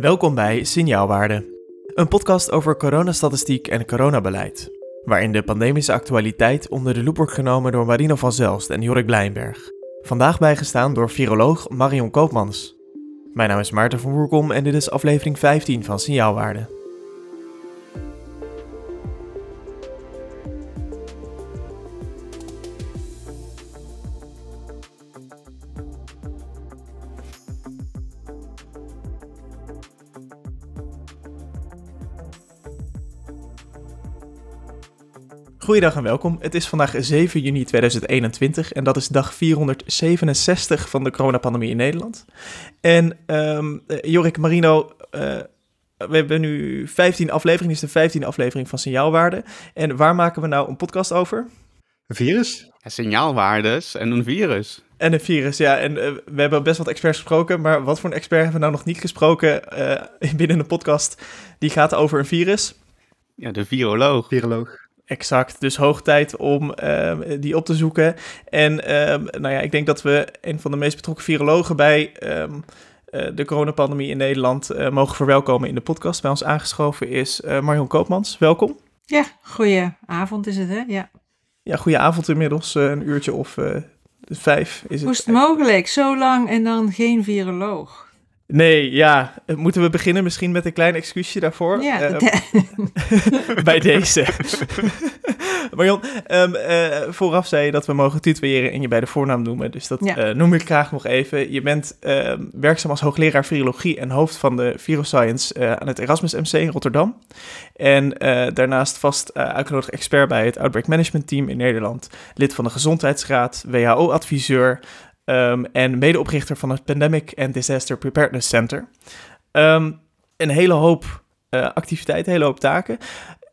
Welkom bij Signaalwaarde, een podcast over coronastatistiek en coronabeleid, waarin de pandemische actualiteit onder de loep wordt genomen door Marino van Zelst en Jorik Blijnberg. Vandaag bijgestaan door viroloog Marion Koopmans. Mijn naam is Maarten van Woerkom en dit is aflevering 15 van Signaalwaarde. Goeiedag en welkom. Het is vandaag 7 juni 2021 en dat is dag 467 van de coronapandemie in Nederland. En um, Jorik Marino, uh, we hebben nu 15 afleveringen, dit is de 15e aflevering van Signaalwaarde. En waar maken we nou een podcast over? Een virus? Ja, signaalwaardes en een virus. En een virus, ja. En uh, we hebben best wat experts gesproken, maar wat voor een expert hebben we nou nog niet gesproken uh, binnen de podcast? Die gaat over een virus. Ja, de viroloog. Viroloog. Exact, dus hoog tijd om uh, die op te zoeken. En uh, nou ja, ik denk dat we een van de meest betrokken virologen bij um, uh, de coronapandemie in Nederland eh, mogen verwelkomen in de podcast. Bij ons aangeschoven is eh, Marion Koopmans. Welkom. Ja, goeie avond is het, hè? Ja, ja goeie avond inmiddels. een uurtje of vijf is het. Hoe is het mogelijk? Zo lang en dan geen viroloog? Nee, ja. Moeten we beginnen misschien met een klein excuusje daarvoor? Ja, uh, bij deze. Marion, um, uh, vooraf zei je dat we mogen tutoyeren en je bij de voornaam noemen. Dus dat ja. uh, noem ik graag nog even. Je bent werkzaam als hoogleraar virologie en hoofd van de Viroscience aan het Erasmus MC in Rotterdam. En daarnaast vast uitgenodigd expert bij het Outbreak Management Team in Nederland. Lid van de Gezondheidsraad, WHO-adviseur, Um, en medeoprichter van het Pandemic and Disaster Preparedness Center. Um, een hele hoop uh, activiteiten, een hele hoop taken.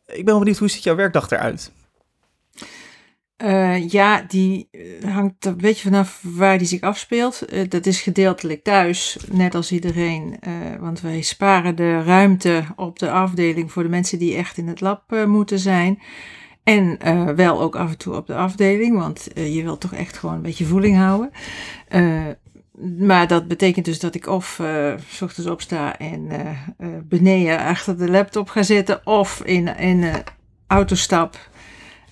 Ik ben wel benieuwd, hoe ziet jouw werkdag eruit? Uh, ja, die hangt een beetje vanaf waar die zich afspeelt. Dat is gedeeltelijk thuis, net als iedereen. want wij sparen de ruimte op de afdeling voor de mensen die echt in het lab moeten zijn. En uh, wel ook af en toe op de afdeling, want uh, je wilt toch echt gewoon een beetje voeling houden. Uh, maar dat betekent dus dat ik of s ochtends opsta en beneden achter de laptop ga zitten, of in, in een auto stap.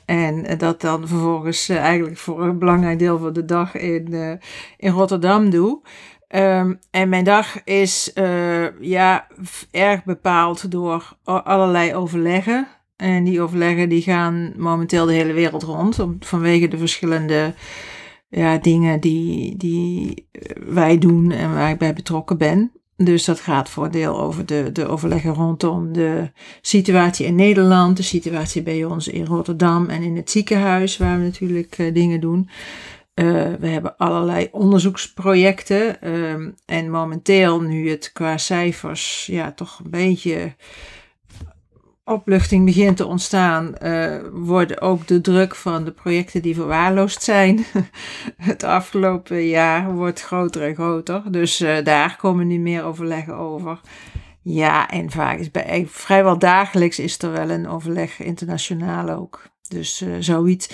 En dat dan vervolgens eigenlijk voor een belangrijk deel van de dag in, in Rotterdam doe. Um, en mijn dag is ja, erg bepaald door allerlei overleggen. En die overleggen die gaan momenteel de hele wereld rond. Om, vanwege de verschillende ja, dingen die, die wij doen en waar ik bij betrokken ben. Dus dat gaat voor deel over de, de overleggen rondom de situatie in Nederland, de situatie bij ons in Rotterdam en in het ziekenhuis, waar we natuurlijk uh, dingen doen. Uh, we hebben allerlei onderzoeksprojecten. Uh, en momenteel, nu het qua cijfers ja, toch een beetje opluchting begint te ontstaan, uh, wordt ook de druk van de projecten die verwaarloosd zijn het afgelopen jaar wordt groter en groter. Dus uh, daar komen nu meer overleggen over. Ja, en vaak is bij, vrijwel dagelijks is er wel een overleg internationaal ook. Dus uh, zoiets.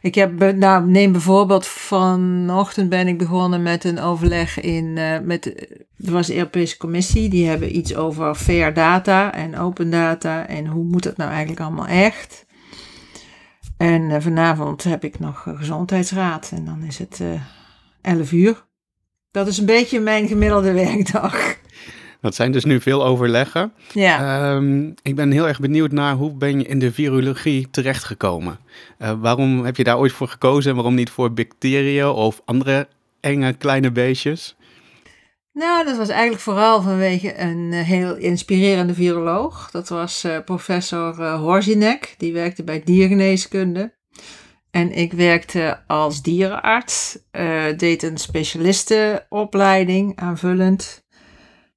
Ik heb, nou, neem bijvoorbeeld vanochtend ben ik begonnen met een overleg in, uh, met, er was de Europese Commissie, die hebben iets over fair data en open data en hoe moet het nou eigenlijk allemaal echt. En vanavond heb ik nog gezondheidsraad en dan is het 11 uur. Dat is een beetje mijn gemiddelde werkdag. Dat zijn dus nu veel overleggen. Ja. Um, ik ben heel erg benieuwd naar hoe ben je in de virologie terechtgekomen? Uh, waarom heb je daar ooit voor gekozen en waarom niet voor bacteriën of andere enge kleine beestjes? Nou, dat was eigenlijk vooral vanwege een uh, heel inspirerende viroloog. Dat was uh, professor uh, Horzinek, die werkte bij diergeneeskunde. En ik werkte als dierenarts, deed een specialistenopleiding aanvullend.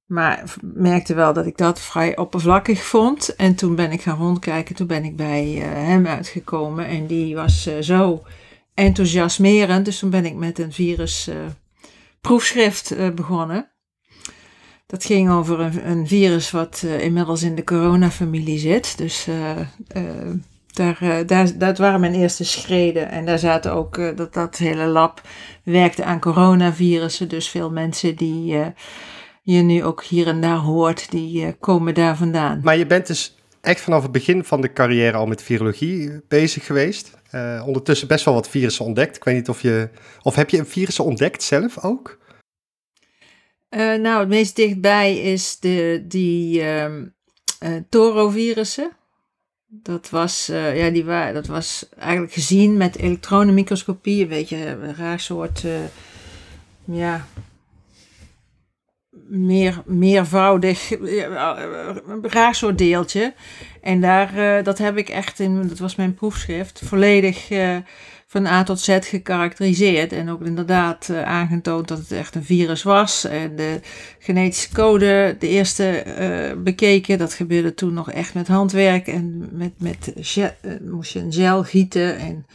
Maar merkte wel dat ik dat vrij oppervlakkig vond. En toen ben ik gaan rondkijken. Toen ben ik bij uh, hem uitgekomen. En die was uh, zo enthousiasmerend. Dus toen ben ik met een virus uh, proefschrift begonnen. Dat ging over een, een virus wat inmiddels in de coronafamilie zit. Dus daar, daar, dat waren mijn eerste schreden. En daar zaten ook, dat, dat hele lab werkte aan coronavirussen. Dus veel mensen die je nu ook hier en daar hoort, die komen daar vandaan. Maar je bent dus echt vanaf het begin van de carrière al met virologie bezig geweest. ondertussen best wel wat virussen ontdekt. Ik weet niet of je. Of heb je een virussen ontdekt zelf ook? nou, het meest dichtbij is de, die um, torovirussen. Dat was, ja, die wa dat was eigenlijk gezien met elektronenmicroscopie, een beetje een raar soort, ja, meer, meervoudig, een raar soort deeltje. En daar, uh, dat heb ik echt in, dat was mijn proefschrift, volledig van A tot Z gekarakteriseerd. En ook inderdaad uh, aangetoond dat het echt een virus was. En de genetische code, de eerste bekeken. Dat gebeurde toen nog echt met handwerk. En met, met gel, uh, moest je een gel gieten. En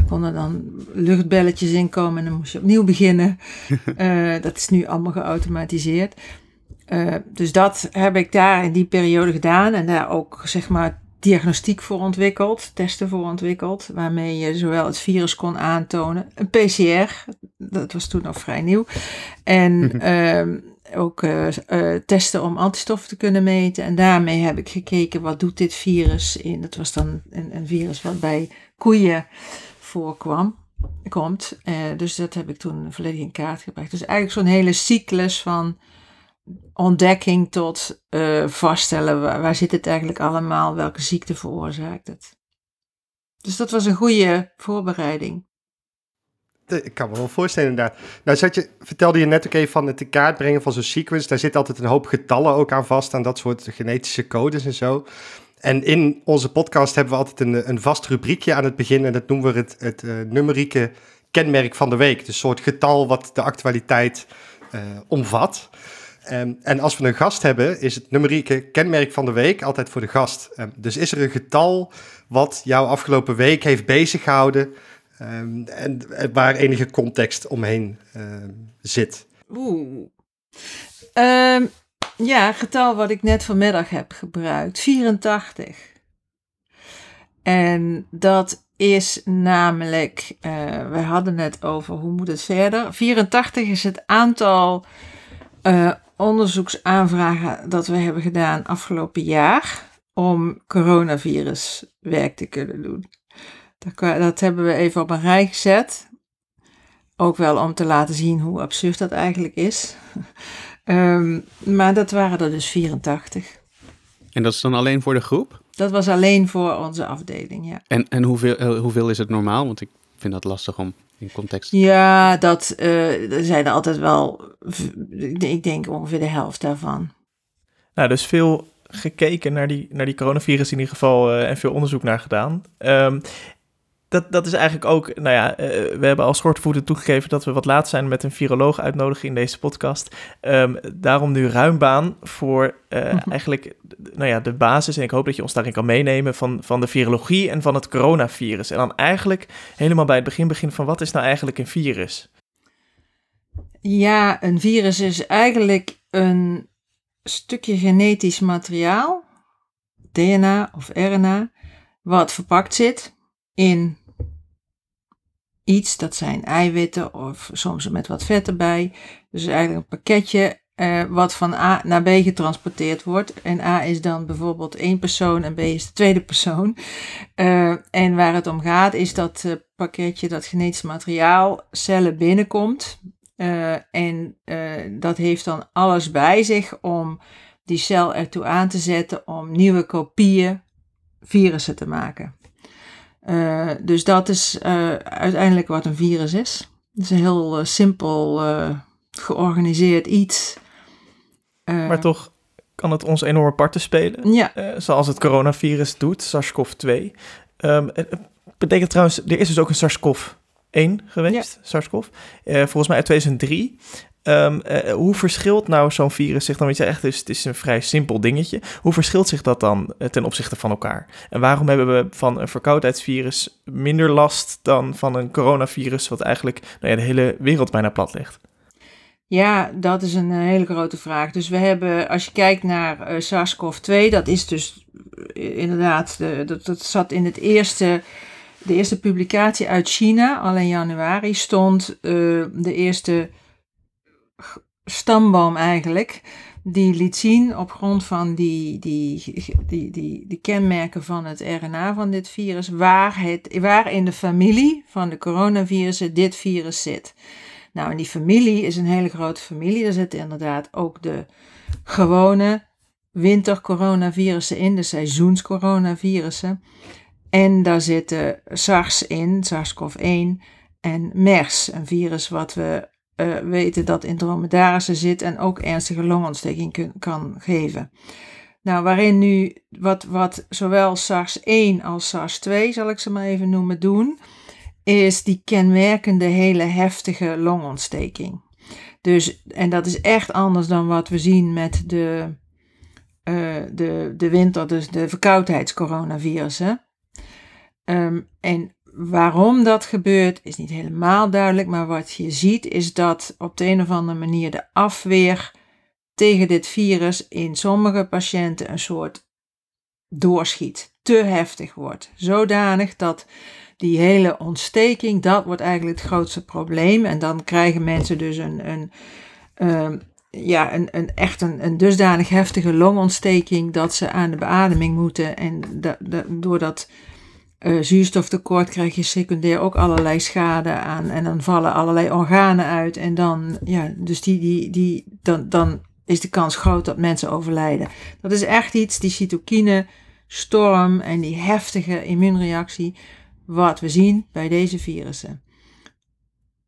daar konden dan luchtbelletjes in komen. En dan moest je opnieuw beginnen. dat is nu allemaal geautomatiseerd. dus dat heb ik daar in die periode gedaan. En daar ook zeg maar diagnostiek voor ontwikkeld, testen voor ontwikkeld, waarmee je zowel het virus kon aantonen, een PCR, dat was toen nog vrij nieuw, en uh, ook uh, uh, testen om antistoffen te kunnen meten. En daarmee heb ik gekeken, wat doet dit virus in, dat was dan een, een virus wat bij koeien voorkwam, komt. Uh, dus dat heb ik toen volledig in kaart gebracht. Dus eigenlijk zo'n hele cyclus van ontdekking tot uh, vaststellen waar, waar, zit het eigenlijk allemaal, welke ziekte veroorzaakt het. Dus dat was een goede voorbereiding. Ik kan me wel voorstellen inderdaad. Nou zat je, vertelde je net ook even van het in kaart brengen van zo'n sequence. Daar zit altijd een hoop getallen ook aan vast, aan dat soort genetische codes en zo. En in onze podcast hebben we altijd een, een vast rubriekje aan het begin. En dat noemen we het, het uh, numerieke kenmerk van de week. Dus een soort getal wat de actualiteit uh, omvat. Um, en als we een gast hebben, is het numerieke kenmerk van de week altijd voor de gast. Um, dus is er een getal wat jou afgelopen week heeft bezighouden um, en, en, waar enige context omheen zit? Oeh. Ja, getal wat ik net vanmiddag heb gebruikt. 84. En dat is namelijk, uh, we hadden het over hoe moet het verder. 84 is het aantal uh, onderzoeksaanvragen dat we hebben gedaan afgelopen jaar om coronaviruswerk te kunnen doen. Dat hebben we even op een rij gezet. Ook wel om te laten zien hoe absurd dat eigenlijk is. um, maar dat waren er dus 84. En dat is dan alleen voor de groep? Dat was alleen voor onze afdeling, ja. En, en hoeveel, eh, hoeveel is het normaal? Want ik vind dat lastig om in context? Ja, dat uh, er zijn er altijd wel, ik denk ongeveer de helft daarvan. Nou, dus veel gekeken naar die, naar die coronavirus in ieder geval uh, en veel onderzoek naar gedaan. Um, dat, dat is eigenlijk ook, nou ja, uh, we hebben als schortvoeten toegegeven dat we wat laat zijn met een viroloog uitnodigen in deze podcast. Um, daarom nu ruim baan voor uh, eigenlijk, nou ja, de basis. En ik hoop dat je ons daarin kan meenemen van, van de virologie en van het coronavirus. En dan eigenlijk helemaal bij het begin beginnen van wat is nou eigenlijk een virus? Ja, een virus is eigenlijk een stukje genetisch materiaal, DNA of RNA, wat verpakt zit in iets, dat zijn eiwitten of soms met wat vet erbij. Dus eigenlijk een pakketje uh, wat van A naar B getransporteerd wordt. En A is dan bijvoorbeeld één persoon en B is de tweede persoon. Uh, en waar het om gaat is dat uh, pakketje, dat genetisch materiaal, cellen binnenkomt. en dat heeft dan alles bij zich om die cel ertoe aan te zetten om nieuwe kopieën virussen te maken. Uh, dus dat is uh, uiteindelijk wat een virus is. Het is een heel uh, simpel georganiseerd iets. maar toch kan het ons enorm parten spelen. Ja. zoals het coronavirus doet, SARS-CoV-2. Um, ehm, het betekent trouwens, er is dus ook een SARS-CoV-1 geweest, ja. SARS-CoV. volgens mij uit 2003. Um, uh, hoe verschilt nou zo'n virus zich dan? Weet je, echt, is, het is een vrij simpel dingetje. Hoe verschilt zich dat dan uh, ten opzichte van elkaar? En waarom hebben we van een verkoudheidsvirus minder last dan van een coronavirus, wat eigenlijk nou ja, de hele wereld bijna plat ligt? Ja, dat is een hele grote vraag. Dus we hebben, als je kijkt naar uh, SARS-CoV-2, dat is dus inderdaad, de, dat, dat zat in het eerste de eerste publicatie uit China, al in januari, stond de eerste stamboom eigenlijk. Die liet zien op grond van die, die, die, die, die kenmerken van het RNA van dit virus, waar, het, waar in de familie van de coronavirussen dit virus zit. Nou, en die familie is een hele grote familie. Daar zitten inderdaad ook de gewone wintercoronavirussen in, de seizoenscoronavirussen. En daar zitten SARS in, SARS-CoV-1 en MERS, een virus wat we uh, weten dat in dromedarissen zit en ook ernstige longontsteking kan geven. Nou, waarin nu wat, wat zowel SARS-1 als SARS-2, zal ik ze maar even noemen, doen, is die kenmerkende hele heftige longontsteking. Dus, en dat is echt anders dan wat we zien met de, uh, de, de winter, dus de verkoudheidscoronavirussen. Um, en waarom dat gebeurt is niet helemaal duidelijk, maar wat je ziet is dat op de een of andere manier de afweer tegen dit virus in sommige patiënten een soort doorschiet, te heftig wordt. Zodanig dat die hele ontsteking, dat wordt eigenlijk het grootste probleem. En dan krijgen mensen dus een, een, uh, ja, een, een echt een, een dusdanig heftige longontsteking dat ze aan de beademing moeten. En da, da, doordat uh, zuurstoftekort krijg je secundair ook allerlei schade aan. En dan vallen allerlei organen uit. En dan, ja, dus die, die, die, dan, dan is de kans groot dat mensen overlijden. Dat is echt iets, die cytokine storm en die heftige immuunreactie, wat we zien bij deze virussen.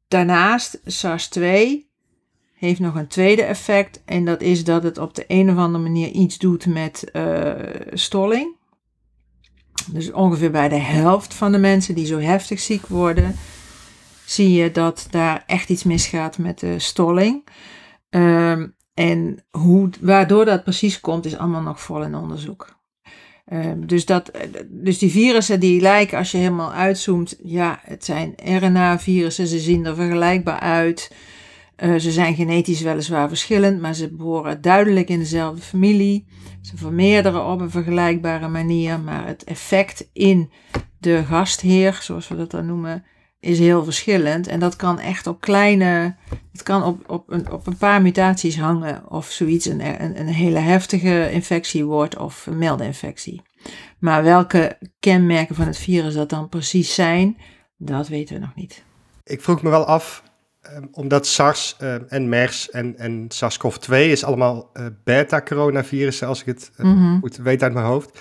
Daarnaast, SARS-2 heeft nog een tweede effect en dat is dat het op de een of andere manier iets doet met uh, stolling. Dus ongeveer bij de helft van de mensen die zo heftig ziek worden, zie je dat daar echt iets misgaat met de stolling. Um, en hoe, waardoor dat precies komt, is allemaal nog vol in onderzoek. Um, dus, dat, dus die virussen die lijken, als je helemaal uitzoomt, ja, het zijn RNA-virussen, ze zien er vergelijkbaar uit. Uh, ze zijn genetisch weliswaar verschillend, maar ze behoren duidelijk in dezelfde familie. Ze vermeerderen op een vergelijkbare manier, maar het effect in de gastheer, zoals we dat dan noemen, is heel verschillend. En dat kan echt op kleine, het kan op, op, een, op een paar mutaties hangen of zoiets een, een, een hele heftige infectie wordt of een milde infectie. Maar welke kenmerken van het virus dat dan precies zijn, dat weten we nog niet. Ik vroeg me wel af, um, omdat SARS uh, en MERS en, en SARS-CoV-2 is allemaal uh, beta-coronavirussen, als ik het uh, mm -hmm. goed weet uit mijn hoofd.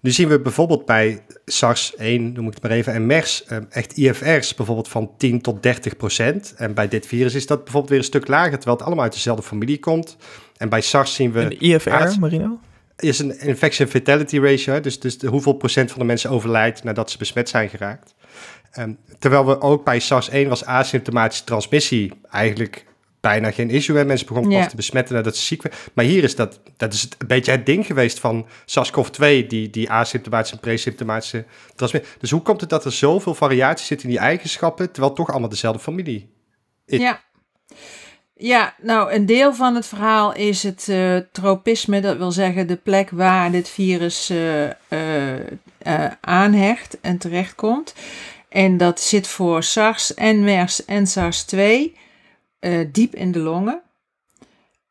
Nu zien we bijvoorbeeld bij SARS-1, noem ik het maar even, en MERS, echt IFR's bijvoorbeeld van 10 tot 30 procent. En bij dit virus is dat bijvoorbeeld weer een stuk lager, terwijl het allemaal uit dezelfde familie komt. En bij SARS zien we... En IFR, Marino? Is een infection fatality ratio, dus, dus de, hoeveel procent van de mensen overlijdt nadat ze besmet zijn geraakt. Um, terwijl we ook bij SARS-1 was asymptomatische transmissie eigenlijk bijna geen issue. Hè? Mensen begonnen pas te besmetten nadat ze ziek werden. Maar hier is dat, dat is het, een beetje het ding geweest van SARS-CoV-2, die, die asymptomatische en presymptomatische transmissie. Dus hoe komt het dat er zoveel variatie zit in die eigenschappen, terwijl toch allemaal dezelfde familie is? Ja. Ja, nou, een deel van het verhaal is het uh, tropisme, dat wil zeggen de plek waar dit virus uh, uh, aanhecht en terechtkomt. En dat zit voor SARS en MERS en SARS-2 uh, diep in de longen.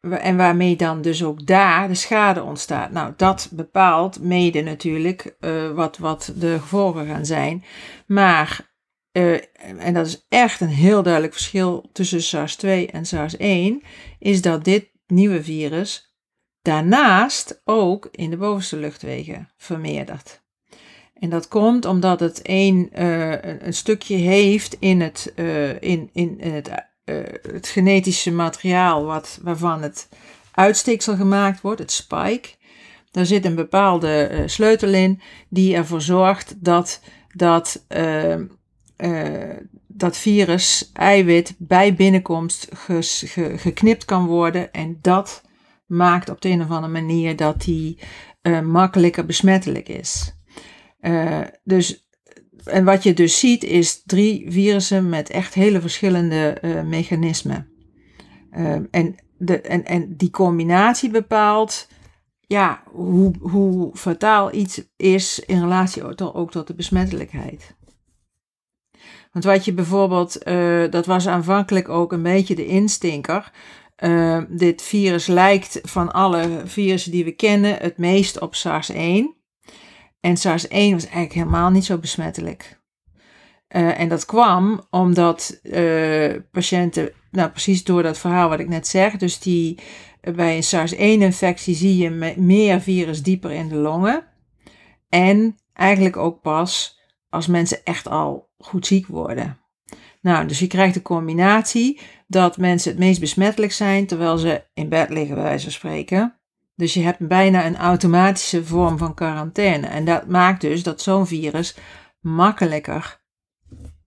En waarmee dan dus ook daar de schade ontstaat. Nou, dat bepaalt mede natuurlijk uh, wat, wat de gevolgen gaan zijn. Maar, uh, en dat is echt een heel duidelijk verschil tussen SARS-2 en SARS-1, is dat dit nieuwe virus daarnaast ook in de bovenste luchtwegen vermeerdert. En dat komt omdat het een, uh, een stukje heeft in het, uh, in, in, het uh, het genetische materiaal wat, waarvan het uitsteeksel gemaakt wordt, het spike. Daar zit een bepaalde sleutel in die ervoor zorgt dat dat, dat virus eiwit bij binnenkomst geknipt kan worden. En dat maakt op de een of andere manier dat die makkelijker besmettelijk is. Dus en wat je dus ziet is drie virussen met echt hele verschillende uh, mechanismen. Uh, en, de, en, en die combinatie bepaalt ja, hoe, hoe fataal iets is in relatie ook, ook tot de besmettelijkheid. Want wat je bijvoorbeeld, dat was aanvankelijk ook een beetje de instinker. dit virus lijkt van alle virussen die we kennen het meest op SARS-1. En SARS-1 was eigenlijk helemaal niet zo besmettelijk. Uh, en dat kwam omdat uh, patiënten, nou precies door dat verhaal wat ik net zeg, dus die bij een SARS-1-infectie zie je meer virus dieper in de longen. En eigenlijk ook pas als mensen echt al goed ziek worden. Nou, dus je krijgt de combinatie dat mensen het meest besmettelijk zijn terwijl ze in bed liggen, bij wijze van spreken. Dus je hebt bijna een automatische vorm van quarantaine. En dat maakt dus dat zo'n virus makkelijker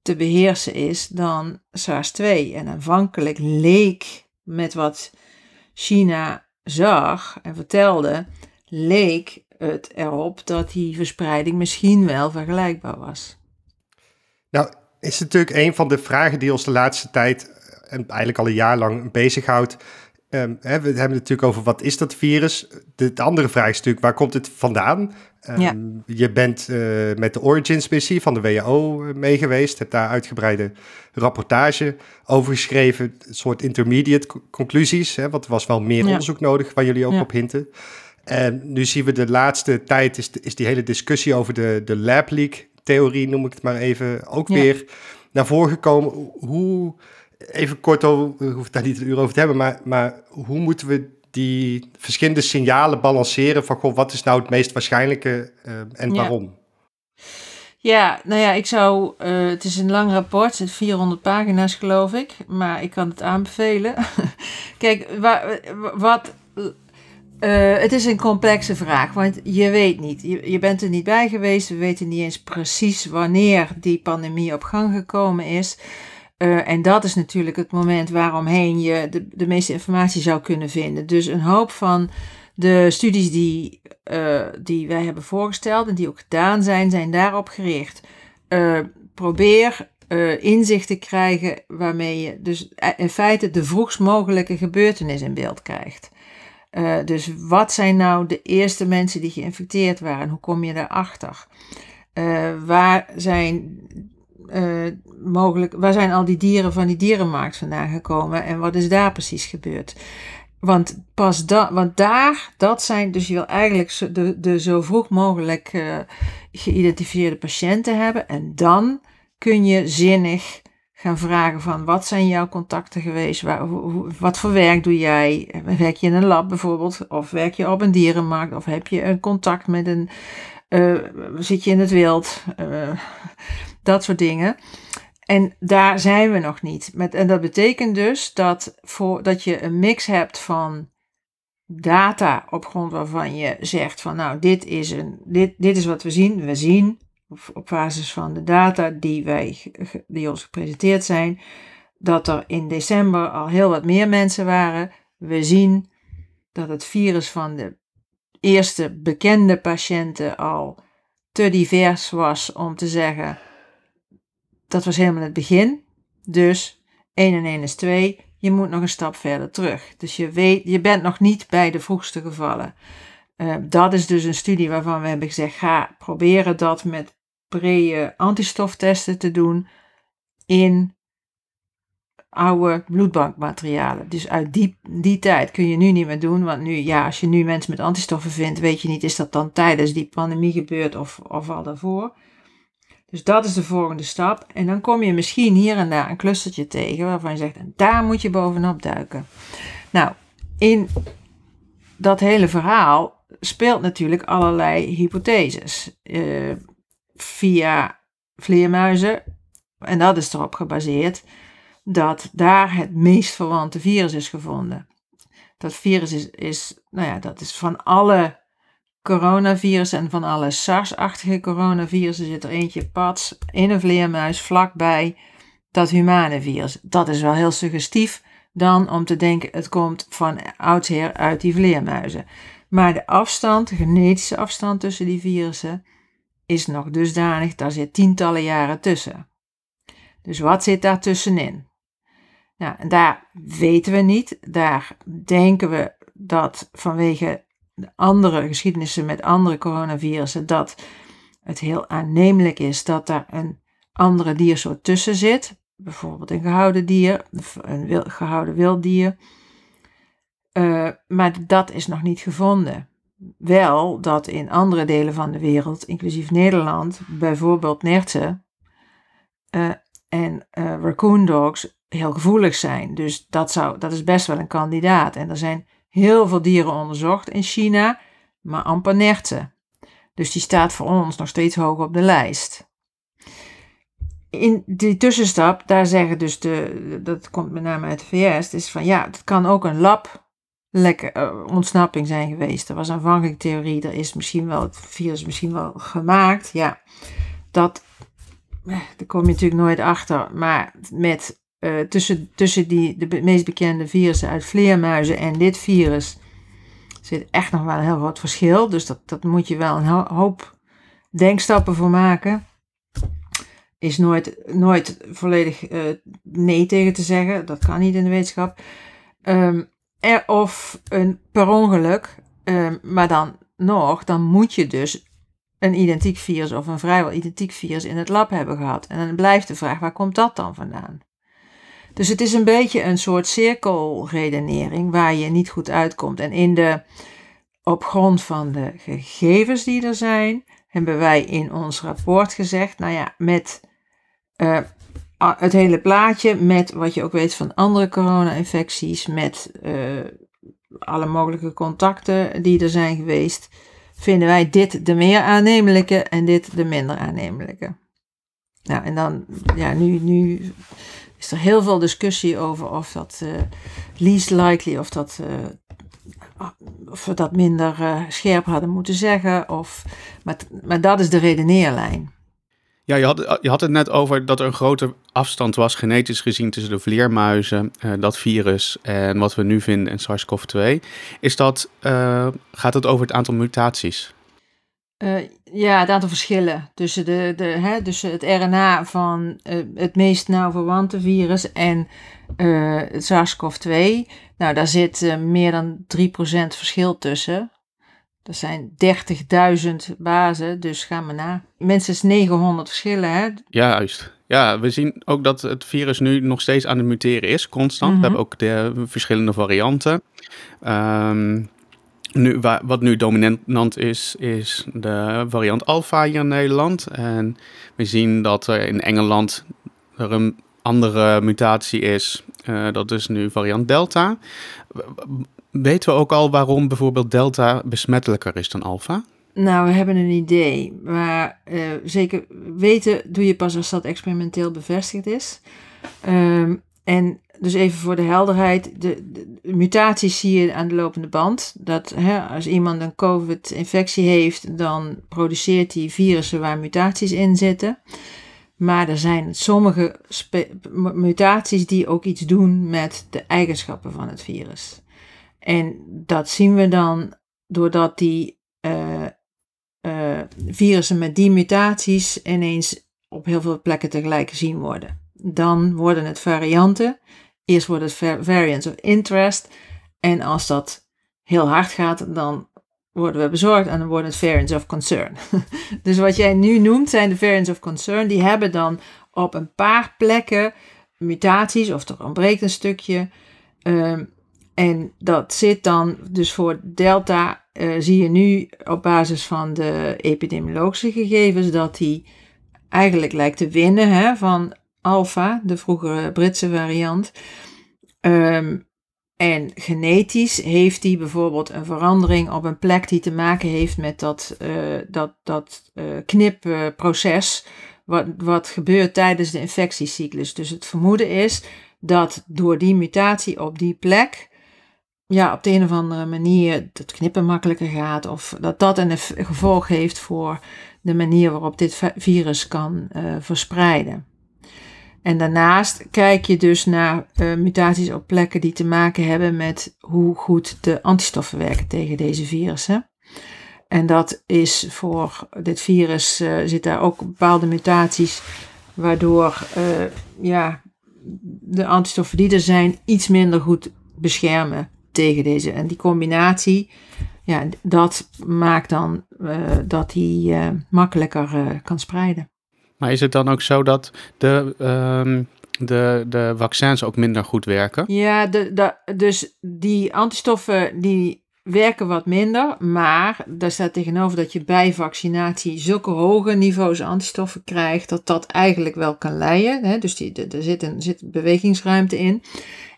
te beheersen is dan SARS-2. En aanvankelijk leek met wat China zag en vertelde, leek het erop dat die verspreiding misschien wel vergelijkbaar was. Nou, is natuurlijk een van de vragen die ons de laatste tijd en eigenlijk al een jaar lang bezighoudt. Um, hè, we hebben het natuurlijk over wat is dat virus. De, de, andere vraag is natuurlijk waar komt het vandaan? Um, ja. Je bent uh, met de Origins missie van de WHO uh, mee geweest, hebt daar uitgebreide rapportage over geschreven, een soort intermediate conclusies, hè, want er was wel meer ja. onderzoek nodig waar jullie ook ja. op hinten. En nu zien we de laatste tijd is, is die hele discussie over de, de lab leak theorie, noem ik het maar even, ook weer naar voren gekomen. Hoe even kort over, hoef daar niet een uur over te hebben, maar, maar hoe moeten we die verschillende signalen balanceren van goh, wat is nou het meest waarschijnlijke uh, en waarom? Ja, nou ja, ik zou, uh, het is een lang rapport, het 400 pagina's geloof ik, maar ik kan het aanbevelen. Kijk, wa, wat, uh, het is een complexe vraag, want je weet niet, je, je bent er niet bij geweest, we weten niet eens precies wanneer die pandemie op gang gekomen is. Uh, en dat is natuurlijk het moment waaromheen je de, de meeste informatie zou kunnen vinden. Dus een hoop van de studies die, uh, die wij hebben voorgesteld en die ook gedaan zijn, zijn daarop gericht. Uh, probeer inzicht te krijgen waarmee je dus in feite de vroegst mogelijke gebeurtenis in beeld krijgt. dus wat zijn nou de eerste mensen die geïnfecteerd waren? Hoe kom je daarachter? waar zijn uh, mogelijk, waar zijn al die dieren van die dierenmarkt vandaan gekomen en wat is daar precies gebeurd? Want pas da, want daar, dat zijn, dus je wil eigenlijk de, de zo vroeg mogelijk uh, geïdentificeerde patiënten hebben en dan kun je zinnig gaan vragen van wat zijn jouw contacten geweest, waar, wat voor werk doe jij, werk je in een lab bijvoorbeeld, of werk je op een dierenmarkt, of heb je een contact met een, uh, zit je in het wild, dat soort dingen. En daar zijn we nog niet. Met, en dat betekent dus dat, voor, dat je een mix hebt van data op grond waarvan je zegt van nou dit is, een, dit, dit is wat we zien. We zien op basis van de data die, wij, die ons gepresenteerd zijn, dat er in december al heel wat meer mensen waren. We zien dat het virus van de eerste bekende patiënten al te divers was om te zeggen dat was helemaal het begin. Dus 1 en 1 is 2. Je moet nog een stap verder terug. Dus je, weet, je bent nog niet bij de vroegste gevallen. Uh, dat is dus een studie waarvan we hebben gezegd: ga proberen dat met pre-antistoftesten te doen in oude bloedbankmaterialen. Dus uit die, die tijd kun je nu niet meer doen. Want nu, ja, als je nu mensen met antistoffen vindt, weet je niet, is dat dan tijdens die pandemie gebeurd of, of al daarvoor. Dus dat is de volgende stap. En dan kom je misschien hier en daar een clustertje tegen waarvan je zegt, daar moet je bovenop duiken. Nou, in dat hele verhaal speelt natuurlijk allerlei hypotheses. Uh, via vleermuizen, en dat is erop gebaseerd, dat daar het meest verwante virus is gevonden. Dat virus is, is, nou ja, dat is van alle coronavirus en van alle SARS-achtige coronavirussen zit er eentje pats in een vleermuis vlakbij dat humane virus. Dat is wel heel suggestief dan om te denken het komt van oudsher uit die vleermuizen. Maar de afstand, de genetische afstand tussen die virussen is nog dusdanig, daar zit tientallen jaren tussen. Dus wat zit daar tussenin? Nou, daar weten we niet. Daar denken we dat vanwege andere geschiedenissen met andere coronavirussen, dat het heel aannemelijk is dat daar een andere diersoort tussen zit. Bijvoorbeeld een gehouden dier, een wil, gehouden wild dier. Uh, maar dat is nog niet gevonden. Wel dat in andere delen van de wereld, inclusief Nederland, bijvoorbeeld nertsen uh, en uh, raccoon dogs heel gevoelig zijn. Dus dat, zou, dat is best wel een kandidaat. En er zijn heel veel dieren onderzocht in China, maar amper nertsen. Dus die staat voor ons nog steeds hoog op de lijst. In die tussenstap, daar zeggen dus de, dat komt met name uit de VS, is van ja, het kan ook een lab lekker uh, ontsnapping zijn geweest. Er was aanvankelijk theorie, er is misschien wel het virus misschien wel gemaakt. Ja, dat, eh, daar kom je natuurlijk nooit achter. Maar met uh, tussen, tussen die, de meest bekende virussen uit vleermuizen en dit virus zit echt nog wel een heel groot verschil. Dus dat, dat moet je wel een hoop denkstappen voor maken. Is nooit, nooit volledig uh, nee tegen te zeggen. Dat kan niet in de wetenschap. Er, of een per ongeluk. Um, maar dan nog, dan moet je dus een identiek virus of een vrijwel identiek virus in het lab hebben gehad. En dan blijft de vraag, waar komt dat dan vandaan? Dus het is een beetje een soort cirkelredenering waar je niet goed uitkomt. En in de, op grond van de gegevens die er zijn, hebben wij in ons rapport gezegd, nou ja, met uh, het hele plaatje, met wat je ook weet van andere corona-infecties, met uh, alle mogelijke contacten die er zijn geweest, vinden wij dit de meer aannemelijke en dit de minder aannemelijke. Nou, en dan, ja, nu, nu is er heel veel discussie over of dat uh, least likely, of dat, uh, of we dat minder uh, scherp hadden moeten zeggen. Of, maar, maar dat is de redeneerlijn. Ja, je had, je had het net over dat er een grote afstand was, genetisch gezien, tussen de vleermuizen, dat virus en wat we nu vinden in SARS-CoV-2. Is dat, gaat het over het aantal mutaties? Uh, ja, het aantal verschillen tussen, de, de, hè, tussen het RNA van uh, het meest nauw verwante virus en uh, het SARS-CoV-2. Nou, daar zit meer dan 3% verschil tussen. Dat zijn 30.000 bazen, dus ga maar na. Minstens 900 verschillen, hè? Ja, juist. Ja, we zien ook dat het virus nu nog steeds aan het muteren is, constant. Mm -hmm. We hebben ook de verschillende varianten. Um, nu, wat nu dominant is, is de variant Alpha hier in Nederland. En we zien dat er in Engeland er een andere mutatie is. Uh, dat is nu variant Delta. Weten we ook al waarom bijvoorbeeld Delta besmettelijker is dan Alpha? Nou, we hebben een idee. Maar uh, zeker weten doe je pas als dat experimenteel bevestigd is. Um, en dus even voor de helderheid, de, mutaties zie je aan de lopende band. Dat hè, als iemand een COVID-infectie heeft, dan produceert hij virussen waar mutaties in zitten. Maar er zijn sommige mutaties die ook iets doen met de eigenschappen van het virus. En dat zien we dan doordat die uh, uh, virussen met die mutaties ineens op heel veel plekken tegelijk gezien worden. Dan worden het varianten Eerst wordt het variants of interest. En als dat heel hard gaat, dan worden we bezorgd en dan worden het variants of concern. dus wat jij nu noemt zijn de variants of concern. Die hebben dan op een paar plekken mutaties of er ontbreekt een stukje. Um, en dat zit dan dus voor delta, uh, zie je nu op basis van de epidemiologische gegevens dat die eigenlijk lijkt te winnen hè, van alpha, de vroegere Britse variant. Um, en genetisch heeft hij bijvoorbeeld een verandering op een plek die te maken heeft met dat, uh, dat, dat uh, knipproces, wat, wat gebeurt tijdens de infectiecyclus. Dus het vermoeden is dat door die mutatie op die plek, ja, op de een of andere manier het knippen makkelijker gaat, of dat dat een gevolg heeft voor de manier waarop dit virus kan uh, verspreiden. En daarnaast kijk je dus naar uh, mutaties op plekken die te maken hebben met hoe goed de antistoffen werken tegen deze virussen. En dat is voor dit virus, uh, zit daar ook bepaalde mutaties, waardoor uh, ja, de antistoffen die er zijn iets minder goed beschermen tegen deze. En die combinatie, ja, dat maakt dan dat die makkelijker kan spreiden. Maar is het dan ook zo dat de, um, de, de vaccins ook minder goed werken. Ja, de, de, dus die antistoffen die werken wat minder, maar daar staat tegenover dat je bij vaccinatie zulke hoge niveaus antistoffen krijgt, dat dat eigenlijk wel kan leiden. Hè? Dus die, er zit een zit bewegingsruimte in.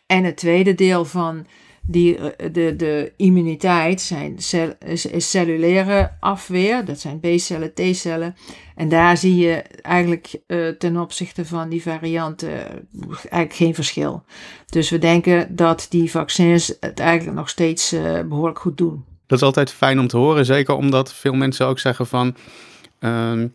En het tweede deel van die, eh, de, de immuniteit zijn cel, is, cellulaire afweer, dat zijn B-cellen, T-cellen. En daar zie je eigenlijk uh, ten opzichte van die varianten eigenlijk geen verschil. Dus we denken dat die vaccins het eigenlijk nog steeds behoorlijk goed doen. Dat is altijd fijn om te horen, zeker omdat veel mensen ook zeggen van... Um,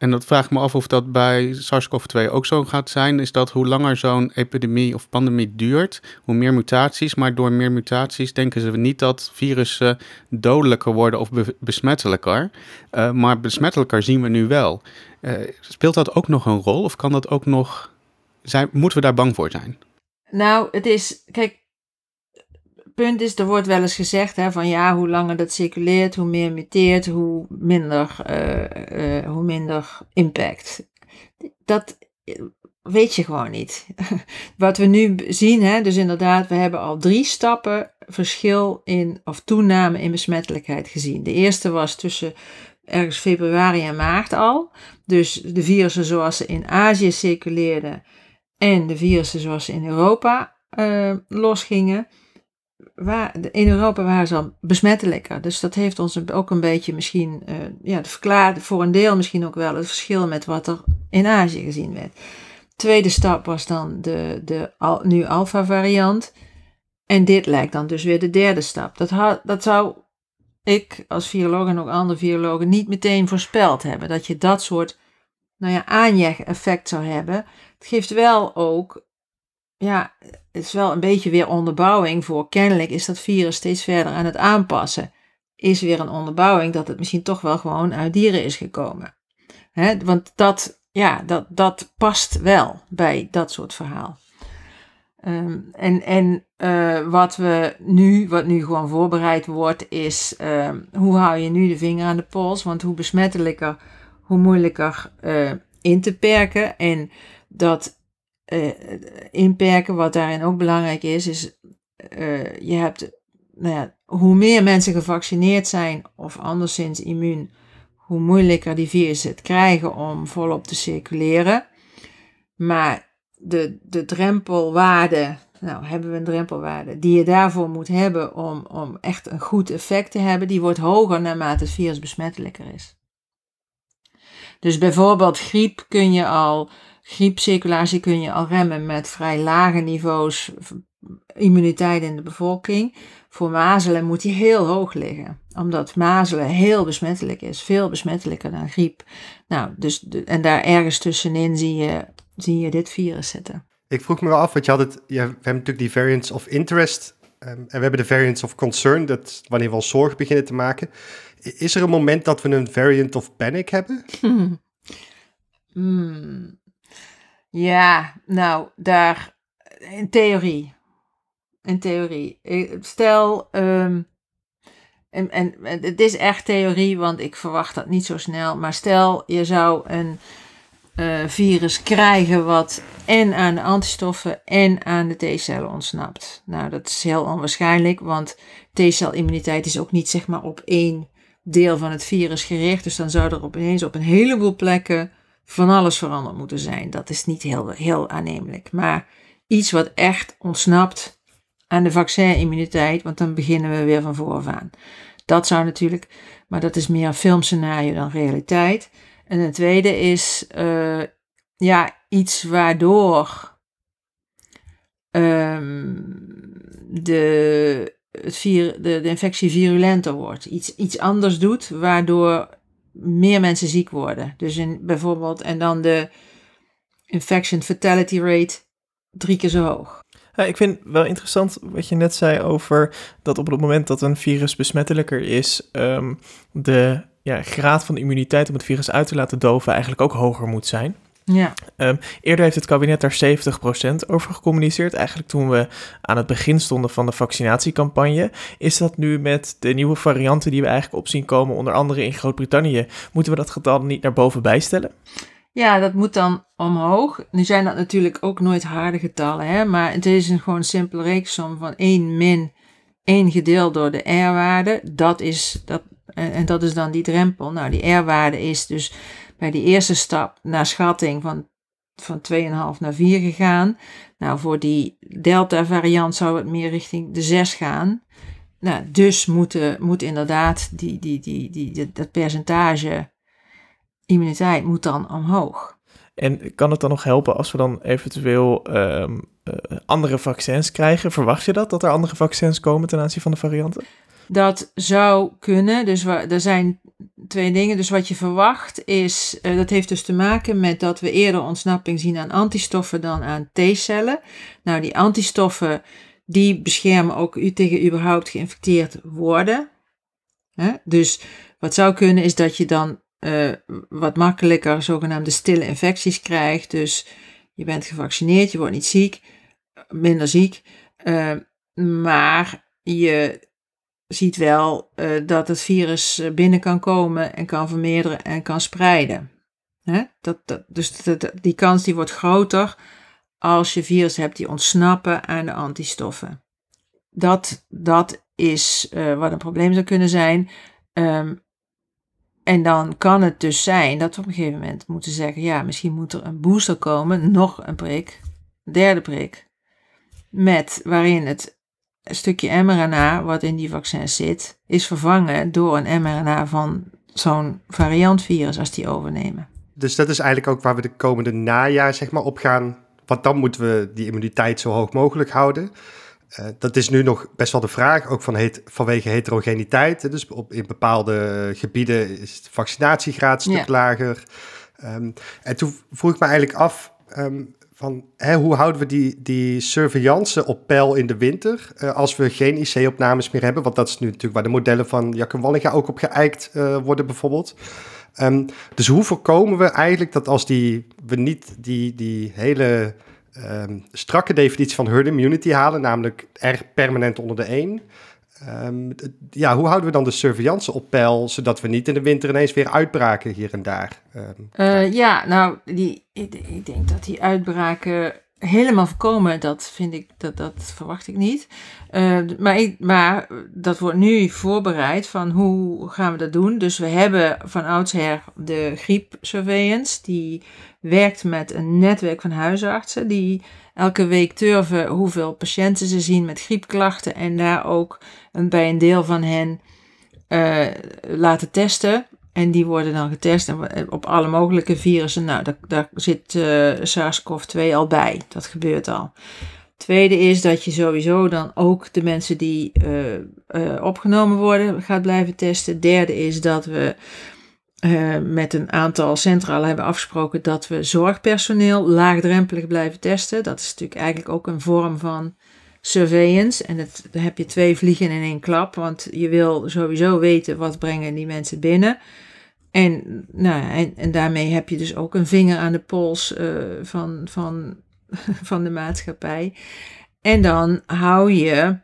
en dat vraag ik me af of dat bij SARS-CoV-2 ook zo gaat zijn. Is dat hoe langer zo'n epidemie of pandemie duurt, hoe meer mutaties. Maar door meer mutaties denken ze niet dat virussen dodelijker worden of besmettelijker. Uh, maar besmettelijker zien we nu wel. Uh, speelt dat ook nog een rol of kan dat ook nog zijn? Moeten we daar bang voor zijn? Nou, het is, kijk, punt is, er wordt wel eens gezegd hè, van ja, hoe langer dat circuleert, hoe meer muteert, hoe minder, uh, uh, hoe minder impact. Dat weet je gewoon niet. Wat we nu zien, hè, dus inderdaad, we hebben al drie stappen verschil in, of toename in besmettelijkheid gezien. De eerste was tussen ergens februari en maart al. Dus de virussen zoals ze in Azië circuleerden en de virussen zoals ze in Europa uh, losgingen waar, in Europa waren ze al besmettelijker. Dus dat heeft ons ook een beetje misschien, uh, ja, verklaart voor een deel misschien ook wel het verschil met wat er in Azië gezien werd. Tweede stap was dan de, de nu alpha variant. En dit lijkt dan dus weer de derde stap. Dat, dat zou ik als viroloog en ook andere virologen niet meteen voorspeld hebben. Dat je dat soort nou ja, aanjeg-effect zou hebben. Het geeft wel ook ja, het is wel een beetje weer onderbouwing voor kennelijk is dat virus steeds verder aan het aanpassen. Is weer een onderbouwing dat het misschien toch wel gewoon uit dieren is gekomen. Want dat, ja, dat, dat past wel bij dat soort verhaal. Um, en en uh, wat we nu, wat nu gewoon voorbereid wordt, is um, hoe hou je nu de vinger aan de pols? Want hoe besmettelijker, hoe moeilijker uh, in te perken. En dat uh, inperken. Wat daarin ook belangrijk is, is uh, je hebt, nou ja, hoe meer mensen gevaccineerd zijn of anderszins immuun, hoe moeilijker die virussen het krijgen om volop te circuleren. Maar de, de drempelwaarde, nou hebben we een drempelwaarde, die je daarvoor moet hebben om, om echt een goed effect te hebben, die wordt hoger naarmate het virus besmettelijker is. Dus bijvoorbeeld griep kun je al Griepcirculatie kun je al remmen met vrij lage niveaus immuniteit in de bevolking. Voor mazelen moet die heel hoog liggen, omdat mazelen heel besmettelijk is, veel besmettelijker dan griep. Nou, dus, en daar ergens tussenin zie je, zie je dit virus zitten. Ik vroeg me wel af, want je had het, je, we hebben natuurlijk die variants of interest um, en we hebben de variants of concern, dat wanneer we al zorg beginnen te maken. Is er een moment dat we een variant of panic hebben? Hmm. Ja, nou, daar, in theorie. In theorie. Stel, um, en, en het is echt theorie, want ik verwacht dat niet zo snel. Maar stel, je zou een uh, virus krijgen wat en aan de antistoffen en aan de T-cellen ontsnapt. Nou, dat is heel onwaarschijnlijk, want T-celimmuniteit is ook niet zeg maar op één deel van het virus gericht. Dus dan zou er opeens op een heleboel plekken van alles veranderd moeten zijn. Dat is niet heel, heel aannemelijk. Maar iets wat echt ontsnapt aan de vaccinimmuniteit, want dan beginnen we weer van vooraf aan. Dat zou natuurlijk, maar dat is meer een filmscenario dan realiteit. En een tweede is uh, ja, iets waardoor um, de, het de, de infectie virulenter wordt. Iets, iets anders doet, waardoor meer mensen ziek worden. Dus in, bijvoorbeeld, en dan de infection fatality rate drie keer zo hoog. Ik vind wel interessant wat je net zei over dat op het moment dat een virus besmettelijker is, um, de ja, graad van immuniteit om het virus uit te laten doven eigenlijk ook hoger moet zijn. Ja. Um, eerder heeft het kabinet daar 70% over gecommuniceerd. Eigenlijk toen we aan het begin stonden van de vaccinatiecampagne. Is dat nu met de nieuwe varianten die we eigenlijk op zien komen, onder andere in Groot-Brittannië, moeten we dat getal niet naar boven bijstellen? Ja, dat moet dan omhoog. Nu zijn dat natuurlijk ook nooit harde getallen, hè? maar het is een gewoon simpele reeksom van 1 min 1 gedeeld door de R-waarde. Dat is, dat, en dat is dan die drempel. Nou, die R-waarde is dus bij die eerste stap naar schatting van, van 2,5 naar 4 gegaan. Nou, voor die delta-variant zou het meer richting de 6 gaan. Nou, dus moet, moet inderdaad die, die, die, die, dat percentage immuniteit moet dan omhoog. En kan het dan nog helpen als we dan eventueel ehm, eh, andere vaccins krijgen? Verwacht je dat, dat er andere vaccins komen ten aanzien van de varianten? Dat zou kunnen. Dus er zijn twee dingen. Dus wat je verwacht is, uh, dat heeft dus te maken met dat we eerder ontsnapping zien aan antistoffen dan aan T-cellen. Nou, die antistoffen die beschermen ook u tegen überhaupt geïnfecteerd worden. Dus wat zou kunnen is dat je dan uh, wat makkelijker zogenaamde stille infecties krijgt. Dus je bent gevaccineerd, je wordt niet ziek, minder ziek. Uh, maar je ziet wel uh, dat het virus binnen kan komen en kan vermeerderen en kan spreiden. Hè? Dat, dat, dus die kans die wordt groter als je virus hebt die ontsnappen aan de antistoffen. Dat, dat is uh, wat een probleem zou kunnen zijn. Um, en dan kan het dus zijn dat we op een gegeven moment moeten zeggen: ja, misschien moet er een booster komen, nog een prik, een derde prik, met waarin het stukje mRNA wat in die vaccins zit, is vervangen door een mRNA van zo'n variantvirus als die overnemen. Dus dat is eigenlijk ook waar we de komende najaar zeg maar, op gaan. Want dan moeten we die immuniteit zo hoog mogelijk houden. Uh, dat is nu nog best wel de vraag, ook van het, vanwege heterogeniteit. Dus op, in bepaalde gebieden is de vaccinatiegraad een stuk ja. lager. Um, en toen vroeg ik me eigenlijk af, um, van, hoe houden we die, die surveillance op peil in de winter uh, als we geen IC-opnames meer hebben? Want dat is nu natuurlijk waar de modellen van Jack Wallinga ook op geëikt uh, worden bijvoorbeeld. Um, dus hoe voorkomen we eigenlijk dat als die, we niet die, die hele um, strakke definitie van herd immunity halen, namelijk er permanent onder de 1. Um, ja, hoe houden we dan de surveillance op peil, zodat we niet in de winter ineens weer uitbraken hier en daar? Um, uh, ja, nou, die, ik, denk dat die uitbraken helemaal voorkomen, dat vind ik, dat, dat verwacht ik niet. Uh, maar, maar dat wordt nu voorbereid van hoe gaan we dat doen. Dus we hebben van oudsher de griep surveillance, die werkt met een netwerk van huisartsen die elke week turven hoeveel patiënten ze zien met griepklachten en daar ook een, bij een deel van hen uh, laten testen. En die worden dan getest op alle mogelijke virussen. Nou, daar, daar zit uh, SARS-CoV-2 al bij. Dat gebeurt al. Tweede is dat je sowieso dan ook de mensen die uh, opgenomen worden gaat blijven testen. Derde is dat we met een aantal centralen hebben afgesproken dat we zorgpersoneel laagdrempelig blijven testen. Dat is natuurlijk eigenlijk ook een vorm van surveillance. En het, dan heb je twee vliegen in één klap, want je wil sowieso weten wat brengen die mensen binnen. En, nou, en, en daarmee heb je dus ook een vinger aan de pols uh, van, van, van de maatschappij. En dan hou je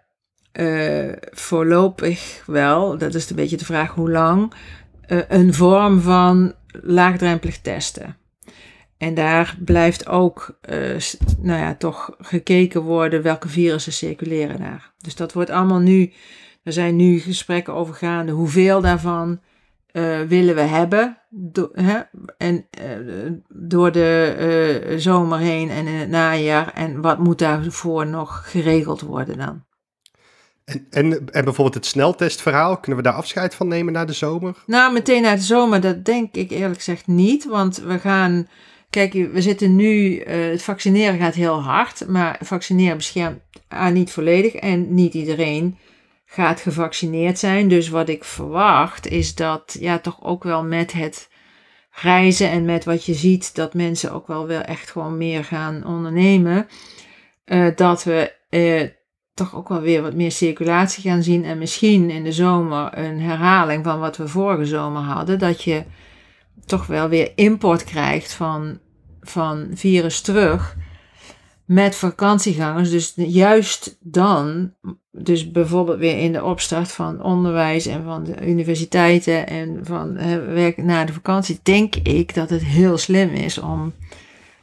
uh, voorlopig wel, dat is een beetje de vraag hoe lang, uh, een vorm van laagdrempelig testen. En daar blijft ook, uh, nou ja, toch gekeken worden welke virussen circuleren daar. Dus dat wordt allemaal nu, er zijn nu gesprekken over gaande, hoeveel daarvan uh, willen we hebben. Do, hè? En uh, door de zomer heen en in het najaar. En wat moet daarvoor nog geregeld worden dan? En, en, en bijvoorbeeld het sneltestverhaal, kunnen we daar afscheid van nemen na de zomer? Nou, meteen na de zomer, dat denk ik eerlijk gezegd niet. Want we gaan, kijk, we zitten nu, uh, het vaccineren gaat heel hard. Maar vaccineren beschermt A, niet volledig en niet iedereen gaat gevaccineerd zijn. Dus wat ik verwacht is dat, ja, toch ook wel met het reizen en met wat je ziet, dat mensen ook wel wel echt gewoon meer gaan ondernemen. Uh, dat we uh, toch ook wel weer wat meer circulatie gaan zien. En misschien in de zomer een herhaling van wat we vorige zomer hadden. Dat je toch wel weer import krijgt van, van virus terug. met vakantiegangers. Dus juist dan, dus bijvoorbeeld weer in de opstart van onderwijs en van de universiteiten en van werk na de vakantie, denk ik dat het heel slim is om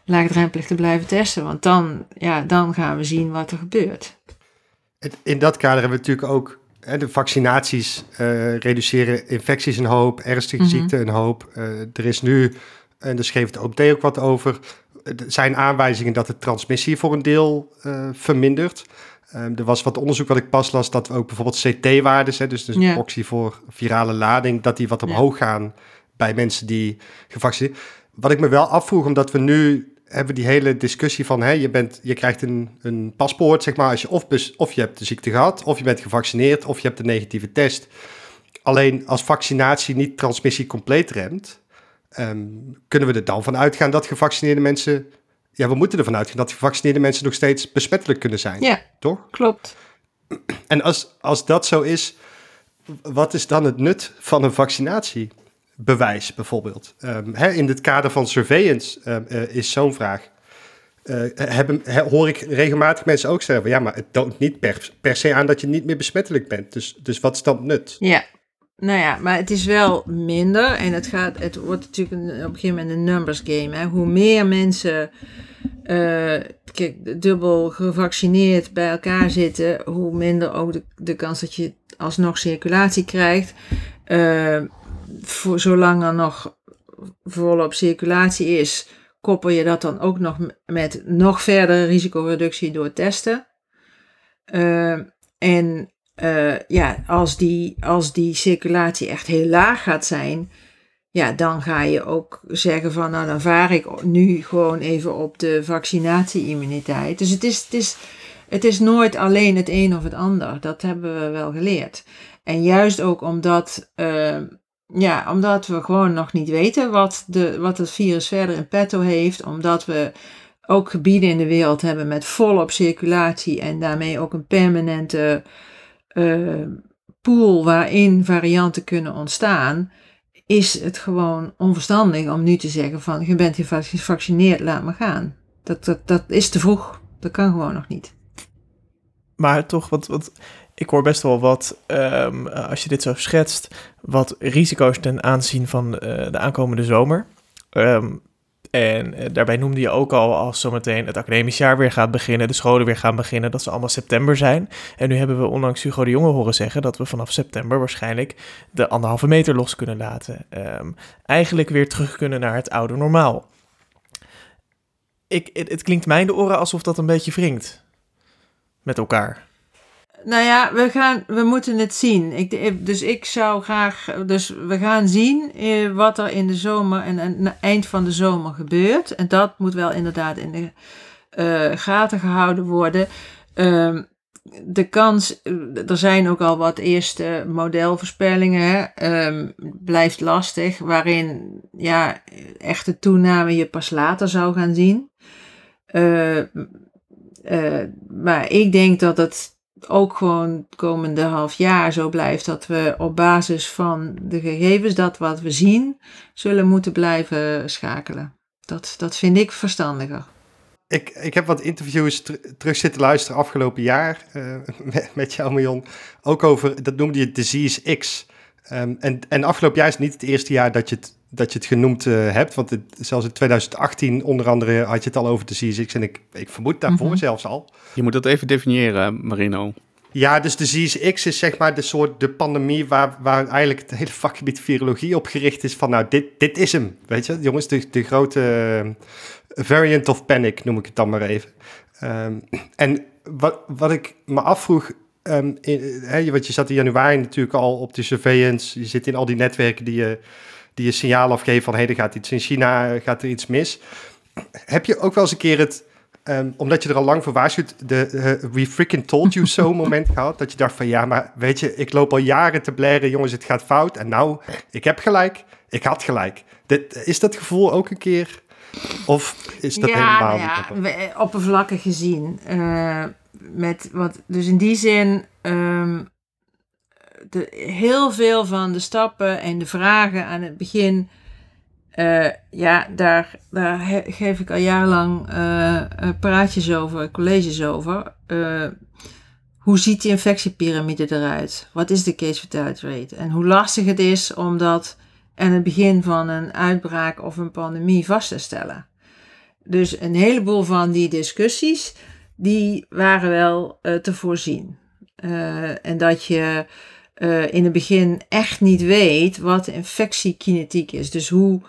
laagdrempelig te blijven testen. Want dan, ja, dan gaan we zien wat er gebeurt. In dat kader hebben we natuurlijk ook de vaccinaties uh, reduceren infecties een hoop, ernstige mm ziekten een hoop. Uh, er is nu, en daar schreef het OMT ook wat over, er zijn aanwijzingen dat de transmissie voor een deel uh, vermindert. Um, er was wat onderzoek wat ik pas las, dat ook bijvoorbeeld CT-waarden, dus de yeah. proxy voor virale lading, dat die wat omhoog gaan bij mensen die gevaccineerd Wat ik me wel afvroeg, omdat we nu hebben die hele discussie van, hè, je, bent, je krijgt een, een paspoort, zeg maar, als je of, of je hebt de ziekte gehad, of je bent gevaccineerd, of je hebt een negatieve test. Alleen als vaccinatie niet transmissie compleet remt, ehm, kunnen we er dan van uitgaan dat gevaccineerde mensen, ja, we moeten ervan uitgaan dat gevaccineerde mensen nog steeds besmettelijk kunnen zijn. Ja, toch? Klopt. En als, als dat zo is, wat is dan het nut van een vaccinatie? bewijs bijvoorbeeld. Um, hè, in het kader van surveillance um, uh, is zo'n vraag. Uh, hebben, hoor ik regelmatig mensen ook zeggen: ja, maar het toont niet per, per se aan dat je niet meer besmettelijk bent. Dus, dus wat is dan nut? Ja, nou ja, maar het is wel minder en het, gaat, het wordt natuurlijk op een gegeven moment een numbers game. Hè. Hoe meer mensen uh, kijk, dubbel gevaccineerd bij elkaar zitten, hoe minder ook de, kans dat je alsnog circulatie krijgt. Uh, voor, zolang er nog volop circulatie is, koppel je dat dan ook nog met nog verdere risicoreductie door testen. Uh, en uh, ja, als die, als die circulatie echt heel laag gaat zijn, ja, dan ga je ook zeggen van, nou dan vaar ik nu gewoon even op de vaccinatie-immuniteit. Dus het is, het, is, het is nooit alleen het een of het ander. Dat hebben we wel geleerd. En juist ook omdat uh, ja, omdat we gewoon nog niet weten wat, de, wat het virus verder in petto heeft. Omdat we ook gebieden in de wereld hebben met volop circulatie en daarmee ook een permanente uh, pool waarin varianten kunnen ontstaan. Is het gewoon onverstandig om nu te zeggen van je bent gevaccineerd, laat maar gaan. Dat, dat, dat is te vroeg. Dat kan gewoon nog niet. Maar toch, wat, wat ik hoor best wel wat, um, als je dit zo schetst, wat risico's ten aanzien van uh, de aankomende zomer. Um, en uh, daarbij noemde je ook al, als zometeen het academisch jaar weer gaat beginnen, de scholen weer gaan beginnen, dat ze allemaal september zijn. En nu hebben we onlangs Hugo de Jonge horen zeggen dat we vanaf september waarschijnlijk de anderhalve meter los kunnen laten. Um, eigenlijk weer terug kunnen naar het oude normaal. Ik, het, het klinkt mij in de oren alsof dat een beetje wringt met elkaar. Nou ja, we, gaan, we moeten het zien. Ik, dus ik zou graag. Dus we gaan zien eh, wat er in de zomer en, en eind van de zomer gebeurt. En dat moet wel inderdaad in de uh, gaten gehouden worden. Uh, de kans, er zijn ook al wat eerste modelvoorspellingen, hè, blijft lastig, waarin ja, echte toename je pas later zou gaan zien. Maar ik denk dat het ook gewoon het komende half jaar zo blijft dat we op basis van de gegevens, dat wat we zien, zullen moeten blijven schakelen. Dat, dat vind ik verstandiger. Ik, ik heb wat interviews terug zitten luisteren afgelopen jaar uh, met, met jou, Marion. Ook over, dat noemde je Disease X. Um, en, en afgelopen jaar is niet het eerste jaar dat je het, dat je het genoemd uh, hebt. Want het, zelfs in 2018 onder andere had je het al over Disease X. En ik, ik vermoed daarvoor mm -hmm. zelfs al. Je moet dat even definiëren, Marino. Ja, dus de ZSX is zeg maar de soort de pandemie waar, waar eigenlijk het hele vakgebied virologie op gericht is van nou, dit, dit is hem, weet je. Jongens, de, de grote uh, variant of panic noem ik het dan maar even. Um, en wat, wat ik me afvroeg, um, in, hè, want je zat in januari natuurlijk al op de surveillance, je zit in al die netwerken die je, die je signaal afgeven van hé, hey, er gaat iets in China, gaat er iets mis. Heb je ook wel eens een keer het Um, omdat je er al lang voor waarschuwt, de uh, we freaking told you so moment gehad. Dat je dacht van ja, maar weet je, ik loop al jaren te blaren, jongens, het gaat fout. En nou, ik heb gelijk, ik had gelijk. Dit, is dat gevoel ook een keer? Of is dat helemaal ja, niet? Ja, oppervlakkig gezien. Uh, met wat, dus in die zin, um, de, heel veel van de stappen en de vragen aan het begin uh, ja, daar, daar geef ik al jarenlang uh, praatjes over, colleges over. Hoe ziet die infectiepyramide eruit? Wat is de case fatality rate? En hoe lastig het is om dat aan het begin van een uitbraak of een pandemie vast te stellen. Dus een heleboel van die discussies, die waren wel te voorzien. en dat je uh, in het begin echt niet weet wat infectiekinetiek is. Dus hoe,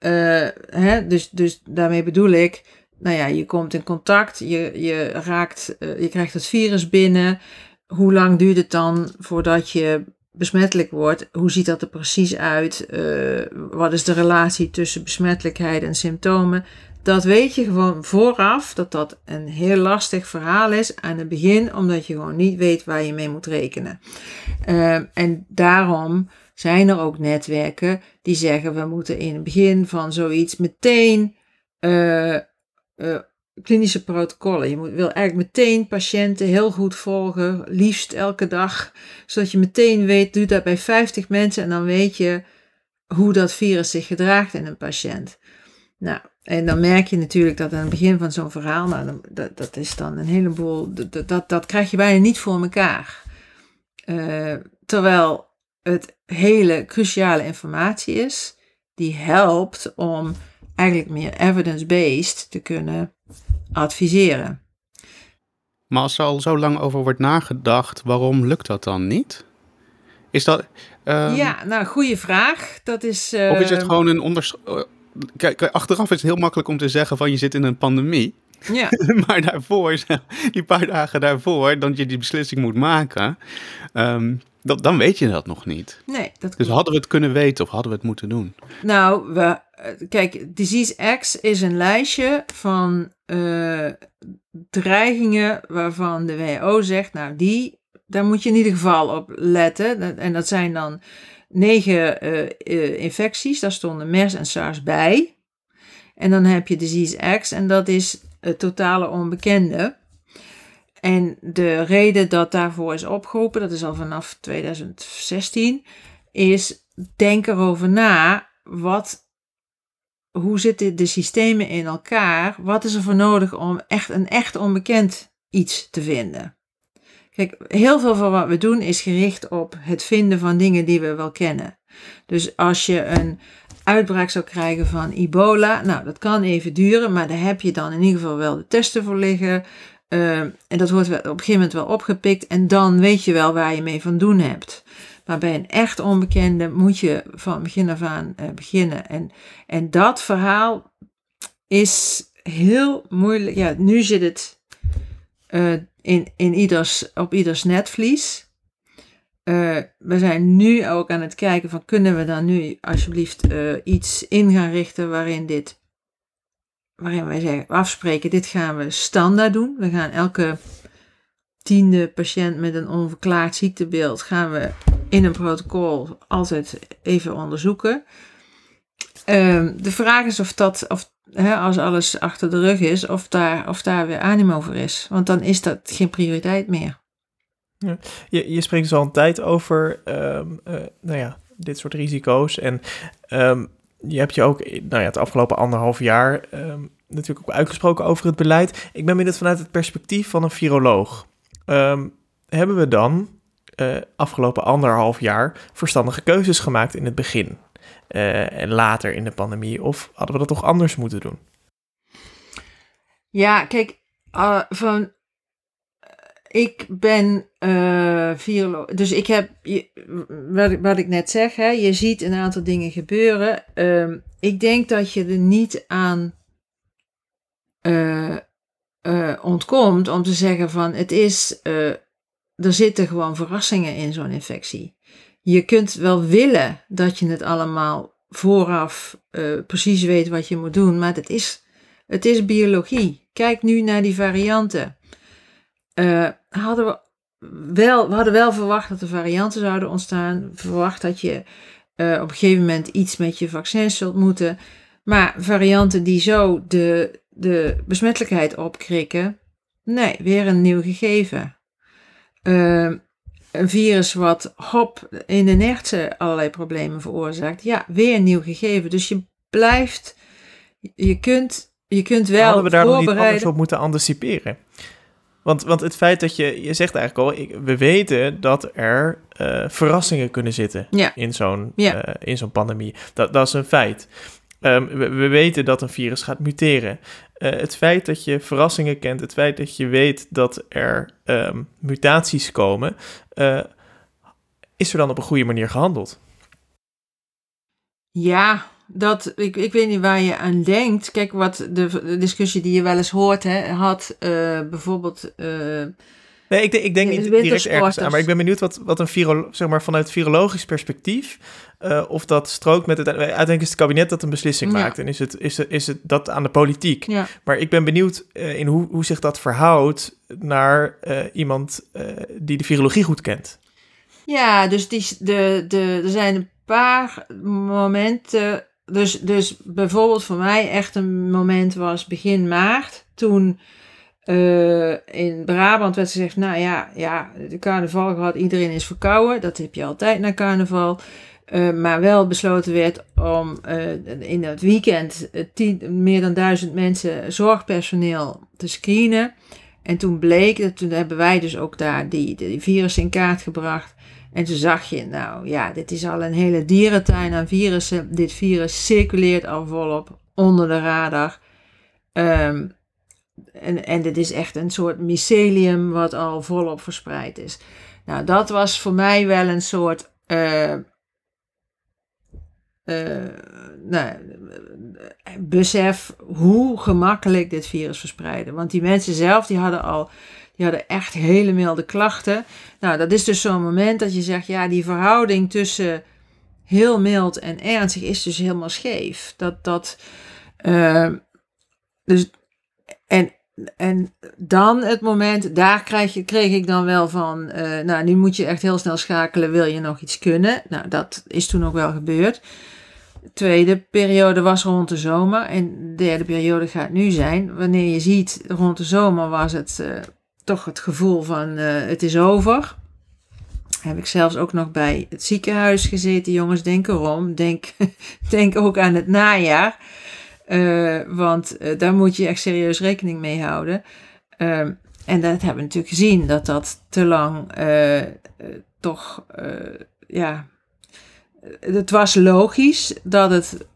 uh, hè, dus, dus daarmee bedoel ik, nou ja, je komt in contact, je, je raakt, uh, je krijgt het virus binnen. Hoe lang duurt het dan voordat je besmettelijk wordt? Hoe ziet dat er precies uit? wat is de relatie tussen besmettelijkheid en symptomen? Dat weet je gewoon vooraf dat dat een heel lastig verhaal is aan het begin, omdat je gewoon niet weet waar je mee moet rekenen. Uh, en daarom zijn er ook netwerken die zeggen we moeten in het begin van zoiets meteen uh, uh, klinische protocollen. Je moet, wil eigenlijk meteen patiënten heel goed volgen, liefst elke dag, zodat je meteen weet, doe dat bij 50 mensen en dan weet je hoe dat virus zich gedraagt in een patiënt. Nou, en dan merk je natuurlijk dat aan het begin van zo'n verhaal, nou, dat, dat is dan een heleboel, dat, dat, dat krijg je bijna niet voor elkaar. Uh, terwijl het hele cruciale informatie is, die helpt om eigenlijk meer evidence-based te kunnen adviseren. Maar als er al zo lang over wordt nagedacht, waarom lukt dat dan niet? Is dat. Um... Ja, nou, goede vraag. Dat is. Uh... Of is het gewoon een onders kijk, achteraf is het heel makkelijk om te zeggen van je zit in een pandemie. Ja. maar daarvoor, die paar dagen daarvoor, dat je die beslissing moet maken, um, dat, dan weet je dat nog niet. Nee, dat Dus hadden we het kunnen weten of hadden we het moeten doen? Nou, we, eh, kijk, Disease X is een lijstje van uh, dreigingen waarvan de WHO zegt, nou die, daar moet je in ieder geval op letten. En dat zijn dan negen uh, infecties, daar stonden MERS en SARS bij. En dan heb je disease X en dat is het totale onbekende. En de reden dat daarvoor is opgeroepen, dat is al vanaf 2016, is denk erover na, wat, hoe zitten de systemen in elkaar? Wat is er voor nodig om echt een echt onbekend iets te vinden? Kijk, heel veel van wat we doen is gericht op het vinden van dingen die we wel kennen. Dus als je een uitbraak zou krijgen van ebola, nou dat kan even duren, maar daar heb je dan in ieder geval wel de testen voor liggen. Uh, en dat wordt op een gegeven moment wel opgepikt en dan weet je wel waar je mee van doen hebt. Maar bij een echt onbekende moet je van begin af aan uh, beginnen. En, en dat verhaal is heel moeilijk. Ja, nu zit het uh, in, in ieders, op ieders netvlies. Uh, we zijn nu ook aan het kijken van kunnen we dan nu alsjeblieft uh, iets in gaan richten waarin dit, waarin wij zeggen, afspreken, dit gaan we standaard doen. We gaan elke tiende patiënt met een onverklaard ziektebeeld gaan we in een protocol altijd even onderzoeken. Uh, de vraag is of dat, of hè, als alles achter de rug is, of daar, of daar weer animo voor is. Want dan is dat geen prioriteit meer. Ja. Je, je spreekt dus al een tijd over um, uh, nou ja, dit soort risico's. En um, je hebt je ook nou ja, het afgelopen anderhalf jaar um, natuurlijk ook uitgesproken over het beleid. Ik ben benieuwd vanuit het perspectief van een viroloog. hebben we dan uh, afgelopen anderhalf jaar verstandige keuzes gemaakt in het begin? En later in de pandemie? Of hadden we dat toch anders moeten doen? Ja, kijk, uh, van. Ik ben uh. Dus ik heb. Wat, wat ik net zeg, hè, je ziet een aantal dingen gebeuren. Uh, ik denk dat je er niet aan. ontkomt om te zeggen van het is. er zitten gewoon verrassingen in zo'n infectie je kunt wel willen dat je het allemaal vooraf uh, precies weet wat je moet doen, maar het is, het is biologie. Kijk nu naar die varianten. Uh, hadden we, wel, we hadden wel verwacht dat er varianten zouden ontstaan. Verwacht dat je uh, op een gegeven moment iets met je vaccins zult moeten. Maar varianten die zo de, de besmettelijkheid opkrikken, nee, weer een nieuw gegeven. Een virus wat hop in de nertsen allerlei problemen veroorzaakt. Ja, weer een nieuw gegeven. Dus je, blijft, je kunt, je kunt wel Hadden we daar nog niet anders op moeten anticiperen? Want, want het feit dat je, je zegt eigenlijk al, ik, we weten dat er eh, verrassingen kunnen zitten Ja. in zo'n Ja. eh, in zo'n pandemie. Dat, dat is een feit. Ehm, we, we weten dat een virus gaat muteren. Eh, het feit dat je verrassingen kent, het feit dat je weet dat er ehm, mutaties komen, eh, is er dan op een goede manier gehandeld? Ja, dat, ik, ik weet niet waar je aan denkt. Kijk, wat de, discussie die je wel eens hoort, hè, had eh, bijvoorbeeld. Nee, ik, denk- ik denk niet direct ergens aan, maar ik ben benieuwd wat, wat een viro, zeg maar, vanuit virologisch perspectief, eh, of dat strookt met het, uiteindelijk is het kabinet dat een beslissing Ja. maakt en is het, is, het, is het dat aan de politiek. ja. Maar ik ben benieuwd eh, in hoe, hoe zich dat verhoudt naar eh, iemand die de virologie goed kent. ja, dus die, de, de, er zijn een paar momenten. Dus, dus bijvoorbeeld voor mij echt een moment was begin maart. Toen eh, in Brabant werd gezegd, nou ja, ja, de carnaval gehad, iedereen is verkouden. Dat heb je altijd na carnaval. Eh, maar wel besloten werd om eh, in het weekend tien, meer dan duizend mensen zorgpersoneel te screenen. En toen bleek, dat toen hebben wij dus ook daar die, virus in kaart gebracht. En toen zag je, nou ja, dit is al een hele dierentuin aan virussen. Dit virus circuleert al volop onder de radar. Ehm, en, en dit is echt een soort mycelium wat al volop verspreid is. Nou, dat was voor mij wel een soort eh, eh, nou, besef hoe gemakkelijk dit virus verspreiden. Want die mensen zelf, die hadden al, die hadden echt hele milde klachten. Nou, dat is dus zo'n moment dat je zegt, ja, die verhouding tussen heel mild en ernstig is dus helemaal scheef. Dat, dat, eh, dus, en, en dan het moment, daar krijg je, kreeg ik dan wel van, eh, nou, nu moet je echt heel snel schakelen, wil je nog iets kunnen? Nou, dat is toen ook wel gebeurd. De tweede periode was rond de zomer en de derde periode gaat nu zijn. Wanneer je ziet, rond de zomer was het eh, toch het gevoel van eh, het is over. Heb ik zelfs ook nog bij het ziekenhuis gezeten. Jongens, denk erom. Denk, denk ook aan het najaar. Eh, want eh, daar moet je echt serieus rekening mee houden. Ehm, en dat hebben we natuurlijk gezien, dat dat te lang eh, toch, ja, het was logisch dat het,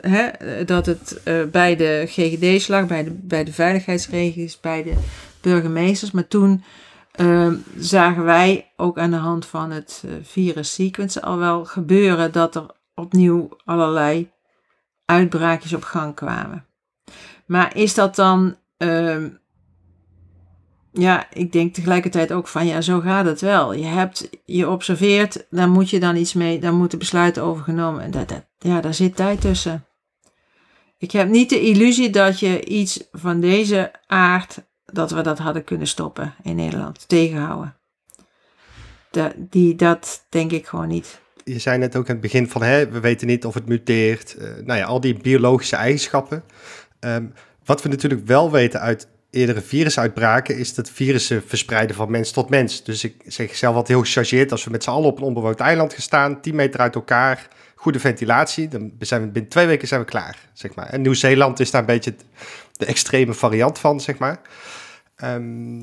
hè, dat het bij de GGD's lag, bij de, bij de veiligheidsregio's, bij de burgemeesters. Maar toen ehm, zagen wij ook aan de hand van het virus sequence al wel gebeuren dat er opnieuw allerlei uitbraakjes op gang kwamen. Maar is dat dan. ehm, ja, ik denk tegelijkertijd ook van ja, zo gaat het wel. Je hebt je observeert, daar moet je dan iets mee, daar moeten besluiten over genomen. En dat, ja, daar zit tijd tussen. Ik heb niet de illusie dat je iets van deze aard, dat we dat hadden kunnen stoppen in Nederland, tegenhouden. Die, dat denk ik gewoon niet. Je zei net ook aan het begin van, hè, we weten niet of het muteert. Eh, nou ja, al die biologische eigenschappen. Ehm, wat we natuurlijk wel weten uit eerdere virusuitbraken, is dat virussen verspreiden van mens tot mens. Dus ik zeg zelf altijd heel gechargeerd, als we met z'n allen op een onbewoond eiland gaan staan, 10 meter uit elkaar, goede ventilatie, dan zijn we binnen twee weken zijn we klaar, zeg maar. En Nieuw-Zeeland is daar een beetje de extreme variant van, zeg maar. Ehm,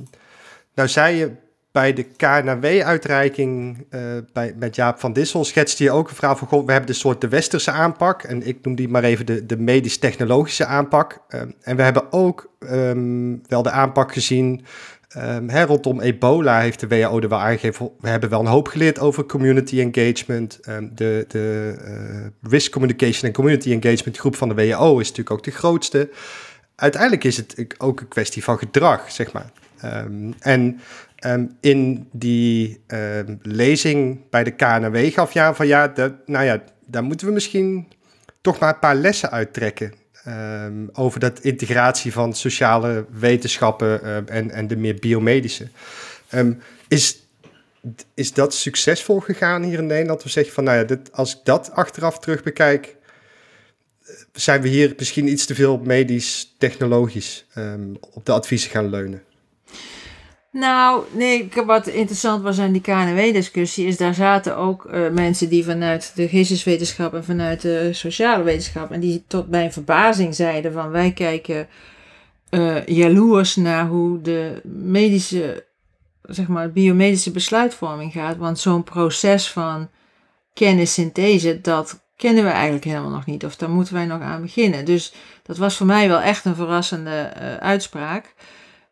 nou zei je bij de KNW-uitreiking eh, bij, met Jaap van Dissel schetste je ook een verhaal van... Goh, we hebben de soort de westerse aanpak en ik noem die maar even de, de medisch-technologische aanpak. Ehm, en we hebben ook ehm, wel de aanpak gezien... ehm, rondom ebola heeft de WHO er wel aangegeven... we hebben wel een hoop geleerd over community engagement. Ehm, de de eh, risk communication en community engagement groep van de WHO is natuurlijk ook de grootste. Uiteindelijk is het ook een kwestie van gedrag, zeg maar. Ehm, en Ehm, in die ehm, lezing bij de KNW gaf je aan van ja, dat, nou ja, daar moeten we misschien toch maar een paar lessen uittrekken. over dat integratie van sociale wetenschappen en, en de meer biomedische. Is, is dat succesvol gegaan hier in Nederland? Of zeg je van nou ja, dit, als ik dat achteraf terug bekijk, zijn we hier misschien iets te veel medisch-technologisch ehm, op de adviezen gaan leunen? Nou, nee, wat interessant was aan die KNW-discussie is, daar zaten ook uh, mensen die vanuit de geesteswetenschap en vanuit de sociale wetenschap, en die tot mijn verbazing zeiden van wij kijken uh, jaloers naar hoe de medische, zeg maar, biomedische besluitvorming gaat. Want zo'n proces van kennissynthese, dat kennen we eigenlijk helemaal nog niet. Of daar moeten wij nog aan beginnen. Dus dat was voor mij wel echt een verrassende uh, uitspraak.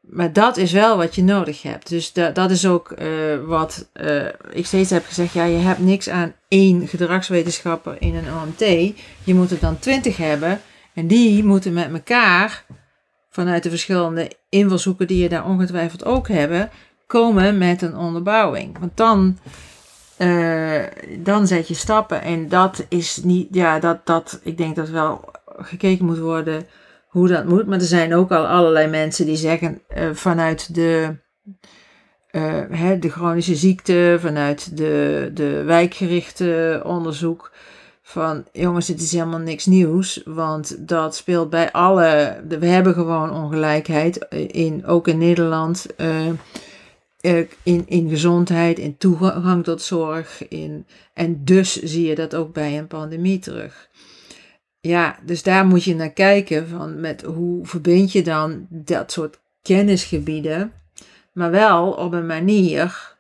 Maar dat is wel wat je nodig hebt. Dus da dat is ook uh, wat uh, ik steeds heb gezegd. Ja, je hebt niks aan één gedragswetenschapper in een OMT. Je moet er dan twintig hebben. En die moeten met elkaar, vanuit de verschillende invalshoeken die je daar ongetwijfeld ook hebben, komen met een onderbouwing. Want dan, uh, dan zet je stappen. En dat is niet, ja, dat, dat, ik denk dat wel gekeken moet worden hoe dat moet. Maar er zijn ook al allerlei mensen die zeggen uh, vanuit de, uh, hè, de chronische ziekte, vanuit de, de wijkgerichte onderzoek. Van jongens, dit is helemaal niks nieuws, want dat speelt bij alle. We hebben gewoon ongelijkheid, in, ook in Nederland, in, in gezondheid, in toegang tot zorg. In, en dus zie je dat ook bij een pandemie terug. Ja, dus daar moet je naar kijken van met hoe verbind je dan dat soort kennisgebieden, maar wel op een manier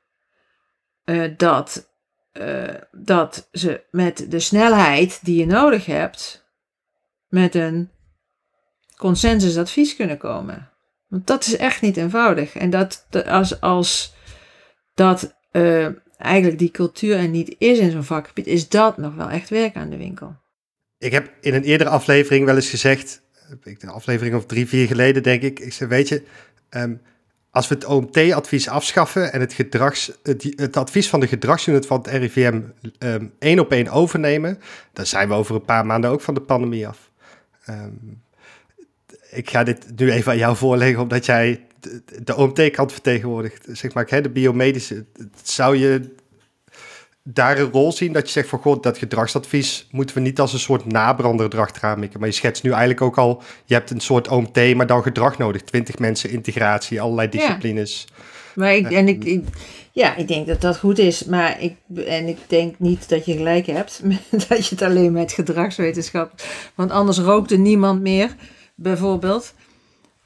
uh, dat, uh, dat ze met de snelheid die je nodig hebt, met een consensusadvies kunnen komen. Want dat is echt niet eenvoudig. En dat, als, als dat uh, eigenlijk die cultuur er niet is in zo'n vakgebied, is dat nog wel echt werk aan de winkel. Ik heb in een eerdere aflevering wel eens gezegd, een aflevering of drie, vier geleden denk ik, ik zei, weet je, um, als we het OMT-advies afschaffen en het, gedrags, het, advies van de gedragsunit van het RIVM um, één op één overnemen, dan zijn we over een paar maanden ook van de pandemie af. Um, ik ga dit nu even aan jou voorleggen, omdat jij de, de OMT-kant vertegenwoordigt. Zeg maar, hè, de biomedische, zou je daar een rol zien dat je zegt van god, dat gedragsadvies moeten we niet als een soort nabrander erachteraan mikken. Maar je schetst nu eigenlijk ook al, je hebt een soort OMT, maar dan gedrag nodig. Twintig mensen, integratie, allerlei disciplines. Ja. Maar ik, en ik, ik, ja, ik denk dat dat goed is. Maar ik, en ik denk niet dat je gelijk hebt dat je het alleen met gedragswetenschap. Want anders rookte niemand meer, bijvoorbeeld.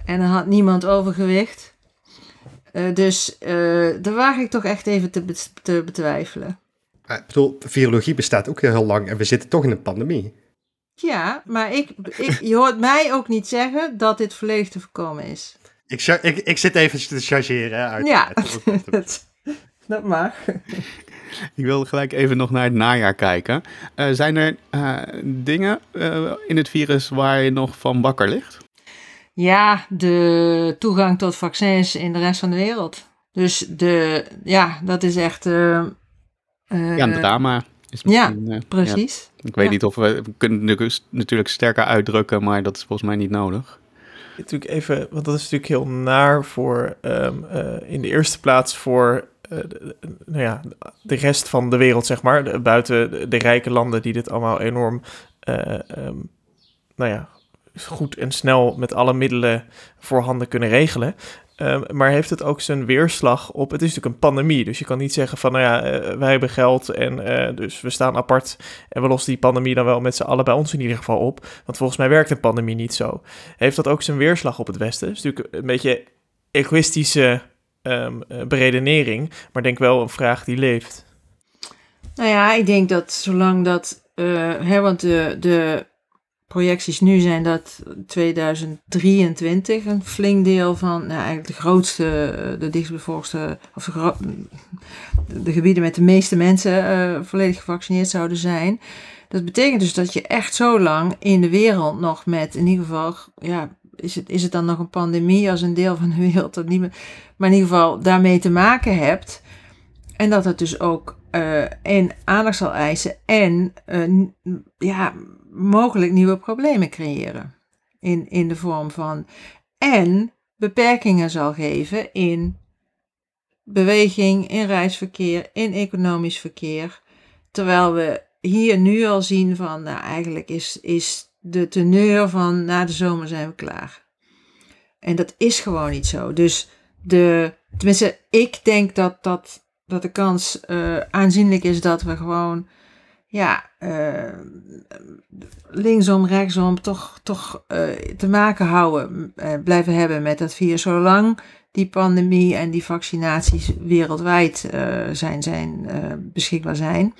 En dan had niemand overgewicht. Uh, dus uh, daar waag ik toch echt even te, te betwijfelen. Ik bedoel, virologie bestaat ook heel lang en we zitten toch in een pandemie. Ja, maar ik, ik, je hoort mij ook niet zeggen dat dit volledig te voorkomen is. Ik, ik, ik zit even te chargeren. Uit, ja, dat, dat mag. Ik wil gelijk even nog naar het najaar kijken. Uh, zijn er uh, dingen uh, in het virus waar je nog van wakker ligt? Ja, de toegang tot vaccins in de rest van de wereld. Dus de, ja, dat is echt ja, een drama. Is ja, uh, precies. Ja. Ik weet niet of we, we kunnen het natuurlijk sterker uitdrukken, maar dat is volgens mij niet nodig. Natuurlijk even, want dat is natuurlijk heel naar voor um, uh, in de eerste plaats voor de, nou ja, de rest van de wereld, zeg maar. De, buiten de, rijke landen die dit allemaal enorm, um, nou ja, goed en snel met alle middelen voorhanden kunnen regelen. Um, maar heeft het ook zijn weerslag op. Het is natuurlijk een pandemie, dus je kan niet zeggen van, nou ja, uh, wij hebben geld en dus we staan apart en we lossen die pandemie dan wel met z'n allen bij ons in ieder geval op. Want volgens mij werkt een pandemie niet zo. Heeft dat ook zijn weerslag op het Westen? Dat is natuurlijk een beetje egoïstische um, beredenering, maar denk wel een vraag die leeft. Nou ja, ik denk dat zolang dat, uh, hè, want de, de projecties nu zijn dat 2023 een flink deel van, nou eigenlijk de grootste, de dichtstbevolkste, of de, de, gebieden met de meeste mensen volledig gevaccineerd zouden zijn. Dat betekent dus dat je echt zo lang in de wereld nog met, in ieder geval, ja, is het, is het dan nog een pandemie als een deel van de wereld dat niet meer, maar in ieder geval daarmee te maken hebt. En dat het dus ook uh, en aandacht zal eisen en uh, ja, mogelijk nieuwe problemen creëren. In, in de vorm van. En beperkingen zal geven in beweging, in reisverkeer, in economisch verkeer. Terwijl we hier nu al zien van, nou eigenlijk is, is de teneur van na de zomer zijn we klaar. En dat is gewoon niet zo. Dus de, tenminste, ik denk dat, dat, dat de kans uh, aanzienlijk is dat we gewoon, ja, uh, linksom, rechtsom, toch, toch uh, te maken houden, blijven hebben met dat virus, zolang die pandemie en die vaccinaties wereldwijd zijn, zijn, beschikbaar zijn.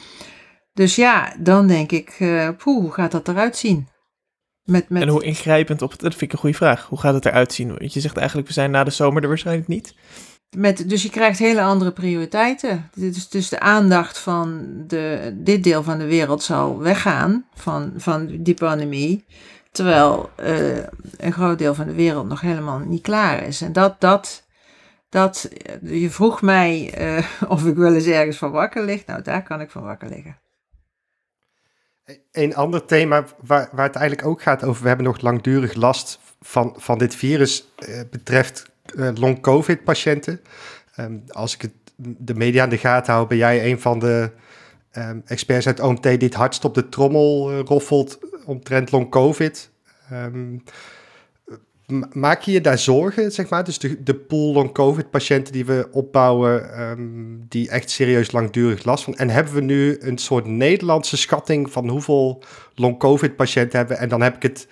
Dus ja, dan denk ik, poeh, hoe gaat dat eruit zien? Met, met... En hoe ingrijpend op het, dat vind ik een goede vraag. Hoe gaat het eruit zien? Want je zegt eigenlijk, we zijn na de zomer er waarschijnlijk niet. Met, dus je krijgt hele andere prioriteiten. Dus, dus de aandacht van de, dit deel van de wereld zal weggaan van, van die pandemie. Terwijl uh, een groot deel van de wereld nog helemaal niet klaar is. En dat, dat, dat je vroeg mij uh, of ik wel eens ergens van wakker lig. Nou, daar kan ik van wakker liggen. Een ander thema waar, waar het eigenlijk ook gaat over, we hebben nog langdurig last van, van dit virus, uh, betreft uh, long-covid-patiënten. Um, als ik het, de media in de gaten hou, ben jij een van de um, experts uit OMT die het hardst op de trommel uh, roffelt omtrent long-covid. Um, maak je je daar zorgen, zeg maar? Dus de, de pool long-covid-patiënten die we opbouwen, um, die echt serieus langdurig last van. En hebben we nu een soort Nederlandse schatting van hoeveel long-covid-patiënten hebben? En dan heb ik het,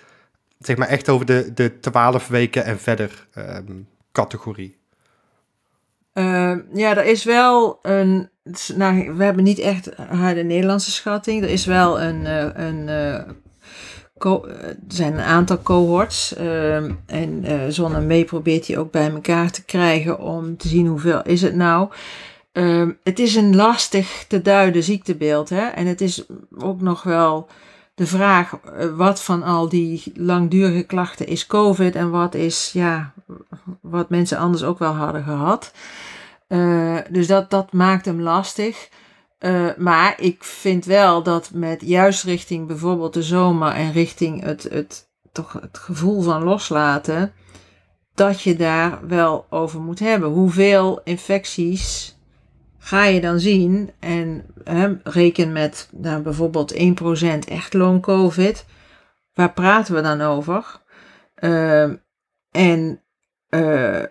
zeg maar, echt over de, de 12 weken en verder um, categorie. Uh, ja, er is wel een. Nou, we hebben niet echt de Nederlandse schatting. Er is wel een, uh, een uh, er zijn een aantal cohorts ehm, en uh, Zonne probeert die ook bij elkaar te krijgen om te zien hoeveel is het nou. Uh, het is een lastig te duiden ziektebeeld hè? en het is ook nog wel de vraag uh, wat van al die langdurige klachten is COVID en wat is ja, wat mensen anders ook wel hadden gehad. Dus dat, dat maakt hem lastig. Uh, maar ik vind wel dat met juist richting bijvoorbeeld de zomer en richting het, het, toch het gevoel van loslaten, dat je daar wel over moet hebben. Hoeveel infecties ga je dan zien? En hè, reken met nou, bijvoorbeeld 1% echt long COVID. Waar praten we dan over? Uh, en uh,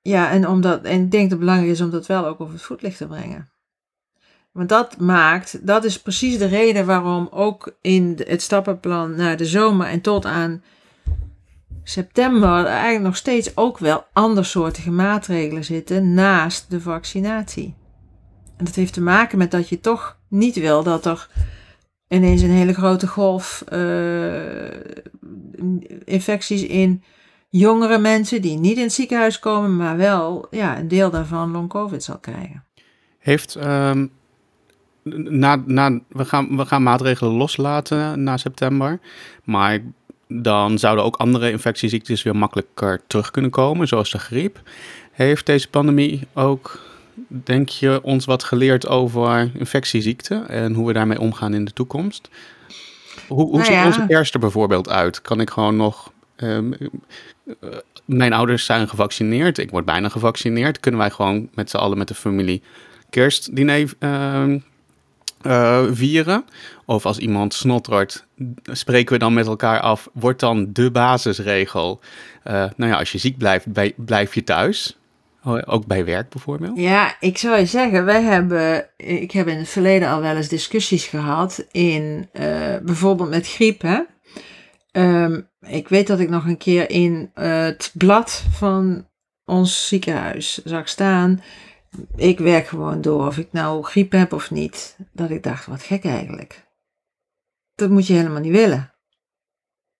ja, en, omdat, en ik denk dat het belangrijk is om dat wel ook over het voetlicht te brengen. Want dat maakt, dat is precies de reden waarom ook in het stappenplan naar de zomer en tot aan september eigenlijk nog steeds ook wel andersoortige maatregelen zitten naast de vaccinatie. En dat heeft te maken met dat je toch niet wil dat er ineens een hele grote golf uh, infecties in jongere mensen die niet in het ziekenhuis komen, maar wel ja, een deel daarvan long covid zal krijgen. Heeft um, na, na, we, gaan, we gaan maatregelen loslaten na september. Maar dan zouden ook andere infectieziektes weer makkelijker terug kunnen komen, zoals de griep. Heeft deze pandemie ook, denk je, ons wat geleerd over infectieziekten en hoe we daarmee omgaan in de toekomst? Hoe, hoe nou ziet onze kerst er bijvoorbeeld uit? Kan ik gewoon nog. Um, mijn ouders zijn gevaccineerd, ik word bijna gevaccineerd. Kunnen wij gewoon met z'n allen met de familie kerstdiner uh, uh, vieren. Of als iemand snottert, spreken we dan met elkaar af, wordt dan de basisregel. Uh, nou ja, als je ziek blijft, blijf je thuis. Ook bij werk bijvoorbeeld? Ja, ik zou je zeggen, wij hebben, ik heb in het verleden al wel eens discussies gehad in uh, bijvoorbeeld met griep. Hè? Um, ik weet dat ik nog een keer in het blad van ons ziekenhuis zag staan ik werk gewoon door of ik nou griep heb of niet. Dat ik dacht, wat gek eigenlijk. Dat moet je helemaal niet willen.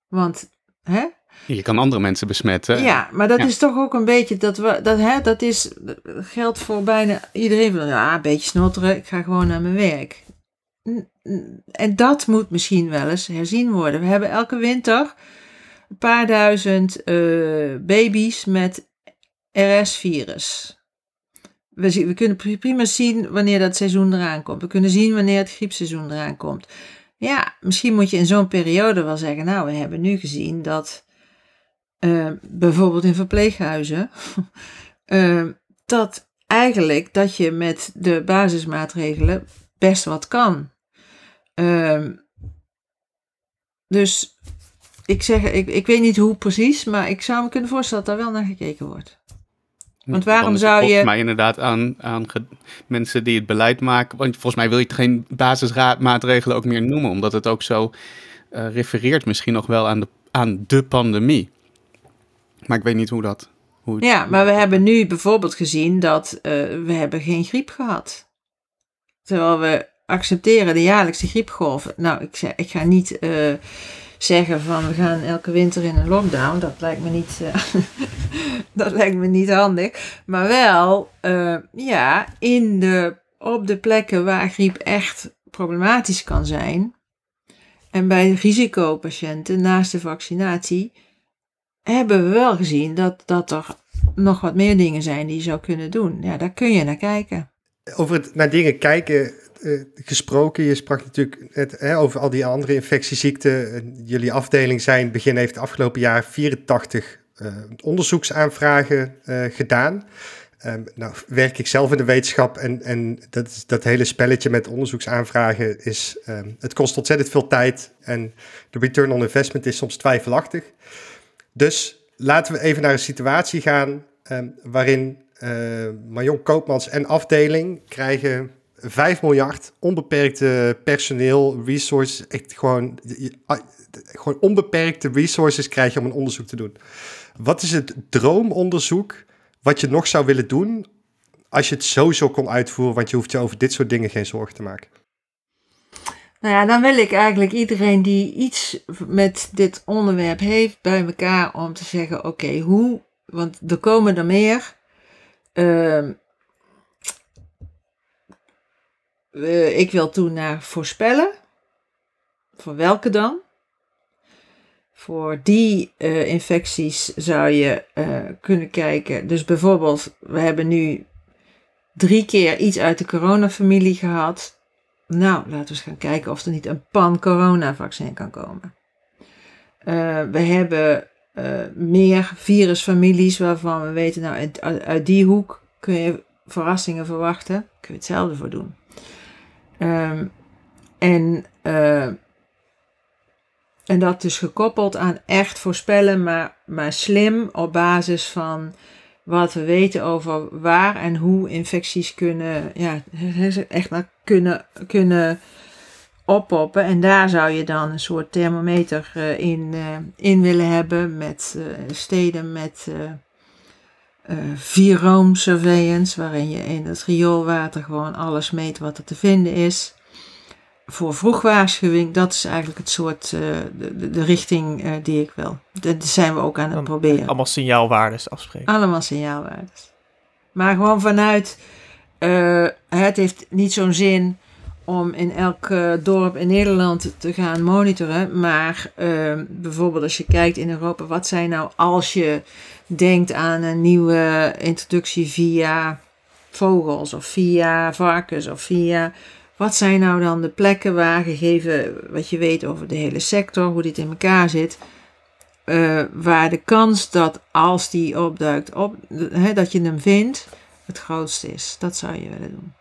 Want, hè? Je kan andere mensen besmetten. Ja, maar dat is toch ook een beetje, dat, we, dat, hè, dat is, geldt voor bijna iedereen. Van, ja, een beetje snotteren, ik ga gewoon naar mijn werk. En dat moet misschien wel eens herzien worden. We hebben elke winter een paar duizend uh, baby's met RS-virus we, we kunnen prima zien wanneer dat seizoen eraan komt. We kunnen zien wanneer het griepseizoen eraan komt. Ja, misschien moet je in zo'n periode wel zeggen, nou, we hebben nu gezien dat uh, bijvoorbeeld in verpleeghuizen, uh, dat eigenlijk dat je met de basismaatregelen best wat kan. Uh, dus ik zeg, ik, ik weet niet hoe precies, maar ik zou me kunnen voorstellen dat daar wel naar gekeken wordt. Want waarom zou je... Volgens mij inderdaad aan, aan mensen die het beleid maken. Want volgens mij wil je geen basismaatregelen ook meer noemen. Omdat het ook zo uh, refereert misschien nog wel aan de, aan de pandemie. Maar ik weet niet hoe dat... Hoe ja, maar we hebben nu bijvoorbeeld gezien dat uh, we hebben geen griep gehad. Terwijl we accepteren de jaarlijkse griepgolven. Nou, ik, zeg, ik ga niet... Uh, zeggen van we gaan elke winter in een lockdown. Dat lijkt me niet, uh, dat lijkt me niet handig. Maar wel, uh, ja, in de, op de plekken waar griep echt problematisch kan zijn. En bij risicopatiënten naast de vaccinatie hebben we wel gezien dat, dat er nog wat meer dingen zijn die je zou kunnen doen. Ja, daar kun je naar kijken. Over het naar dingen kijken uh, gesproken. Je sprak natuurlijk het, hè, over al die andere infectieziekten. Jullie afdeling zijn begin heeft afgelopen jaar 84 uh, eh, onderzoeksaanvragen uh, gedaan. Um, nou, werk ik zelf in de wetenschap en, en dat, dat hele spelletje met onderzoeksaanvragen is, um, het kost ontzettend veel tijd en de return on investment is soms twijfelachtig. Dus laten we even naar een situatie gaan um, waarin uh, Marion Koopmans en afdeling krijgen 5 miljard, onbeperkte personeel, resources, echt gewoon, ah, gewoon onbeperkte resources krijg je om een onderzoek te doen. Wat is het droomonderzoek wat je nog zou willen doen als je het sowieso kon uitvoeren, want je hoeft je over dit soort dingen geen zorgen te maken? Nou ja, dan wil ik eigenlijk iedereen die iets met dit onderwerp heeft bij elkaar om te zeggen: oké, hoe, want er komen er meer. Uh, uh, ik wil toen naar voorspellen. Voor welke dan? Voor die uh, infecties zou je uh, kunnen kijken. Dus bijvoorbeeld, we hebben nu drie keer iets uit de coronafamilie gehad. Nou, laten we eens gaan kijken of er niet een pan-corona-vaccin kan komen. we hebben meer virusfamilies waarvan we weten, nou, uit, uit die hoek kun je verrassingen verwachten. Kun je hetzelfde voor doen. Um, en, uh, en dat dus gekoppeld aan echt voorspellen, maar, maar slim op basis van wat we weten over waar en hoe infecties kunnen, ja, echt maar kunnen, kunnen oppoppen. En daar zou je dan een soort thermometer uh, in, uh, in willen hebben met steden met uh, viroom surveillance, waarin je in het rioolwater gewoon alles meet wat er te vinden is. Voor vroegwaarschuwing, dat is eigenlijk het soort, uh, de, de, richting uh, die ik wil. Dat zijn we ook aan het proberen. Allemaal signaalwaardes afspreken. Allemaal signaalwaardes. Maar gewoon vanuit, het heeft niet zo'n zin om in elk dorp in Nederland te gaan monitoren. Maar bijvoorbeeld als je kijkt in Europa, wat zijn nou als je denkt aan een nieuwe introductie via vogels of via varkens of via. Wat zijn nou dan de plekken waar, gegeven wat je weet over de hele sector, hoe dit in elkaar zit, uh, waar de kans dat als die opduikt, op, dat je hem vindt, het grootste is. Dat zou je willen doen.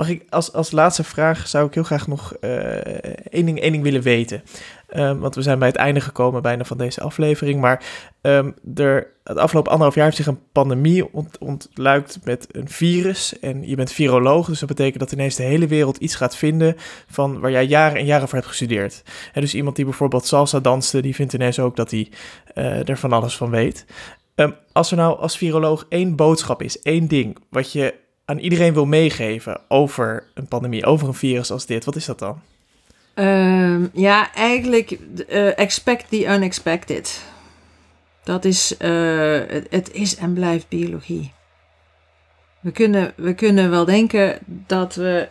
Mag ik als, als laatste vraag, zou ik heel graag nog uh, één, ding, willen weten. Um, want we zijn bij het einde gekomen bijna van deze aflevering. Maar um, er, het afgelopen anderhalf jaar heeft zich een pandemie ont, ontluikt met een virus. En je bent viroloog, dus dat betekent dat ineens de hele wereld iets gaat vinden van waar jij jaren en jaren voor hebt gestudeerd. En dus iemand die bijvoorbeeld salsa danste, die vindt ineens ook dat hij uh, er van alles van weet. Um, als er nou als viroloog één boodschap is, één ding wat je aan iedereen wil meegeven over een pandemie, over een virus als dit, wat is dat dan? Um, ja, eigenlijk uh, expect the unexpected. Dat is, uh, het, het, is en blijft biologie. We kunnen, we kunnen wel denken dat we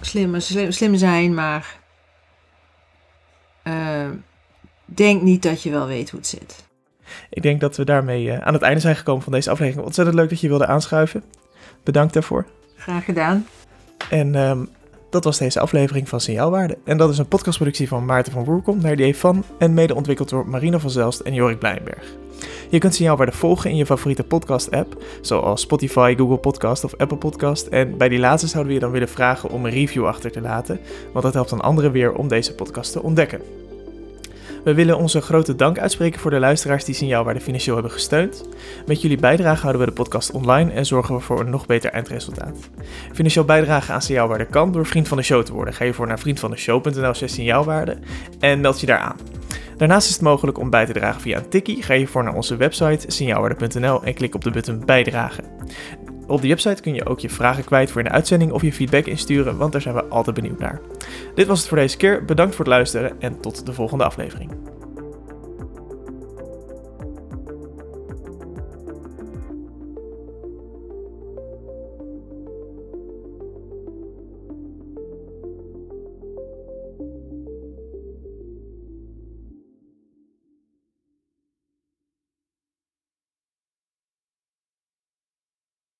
slim, slim, slim zijn, maar uh, denk niet dat je wel weet hoe het zit. Ik denk dat we daarmee aan het einde zijn gekomen van deze aflevering. Ontzettend leuk dat je wilde aanschuiven. Bedankt daarvoor. Graag gedaan. En um, dat was deze aflevering van Signaalwaarde. En dat is een podcastproductie van Maarten van Woerkom, naar idee van en mede ontwikkeld door Marina van Zelst en Jorik Blijnberg. Je kunt Signaalwaarde volgen in je favoriete podcast-app, zoals Spotify, Google Podcast of Apple Podcast. En bij die laatste zouden we je dan willen vragen om een review achter te laten, want dat helpt dan anderen weer om deze podcast te ontdekken. We willen onze grote dank uitspreken voor de luisteraars die Signaalwaarde financieel hebben gesteund. Met jullie bijdrage houden we de podcast online en zorgen we voor een nog beter eindresultaat. Financieel bijdragen aan Signaalwaarde kan door vriend van de show te worden. Ga je voor naar vriendvandeshow.nl signaalwaarde en meld je daar aan. Daarnaast is het mogelijk om bij te dragen via een tikkie. Ga je voor naar onze website signaalwaarde.nl en klik op de button bijdragen. Op die website kun je ook je vragen kwijt voor in de uitzending of je feedback insturen, want daar zijn we altijd benieuwd naar. Dit was het voor deze keer. Bedankt voor het luisteren en tot de volgende aflevering.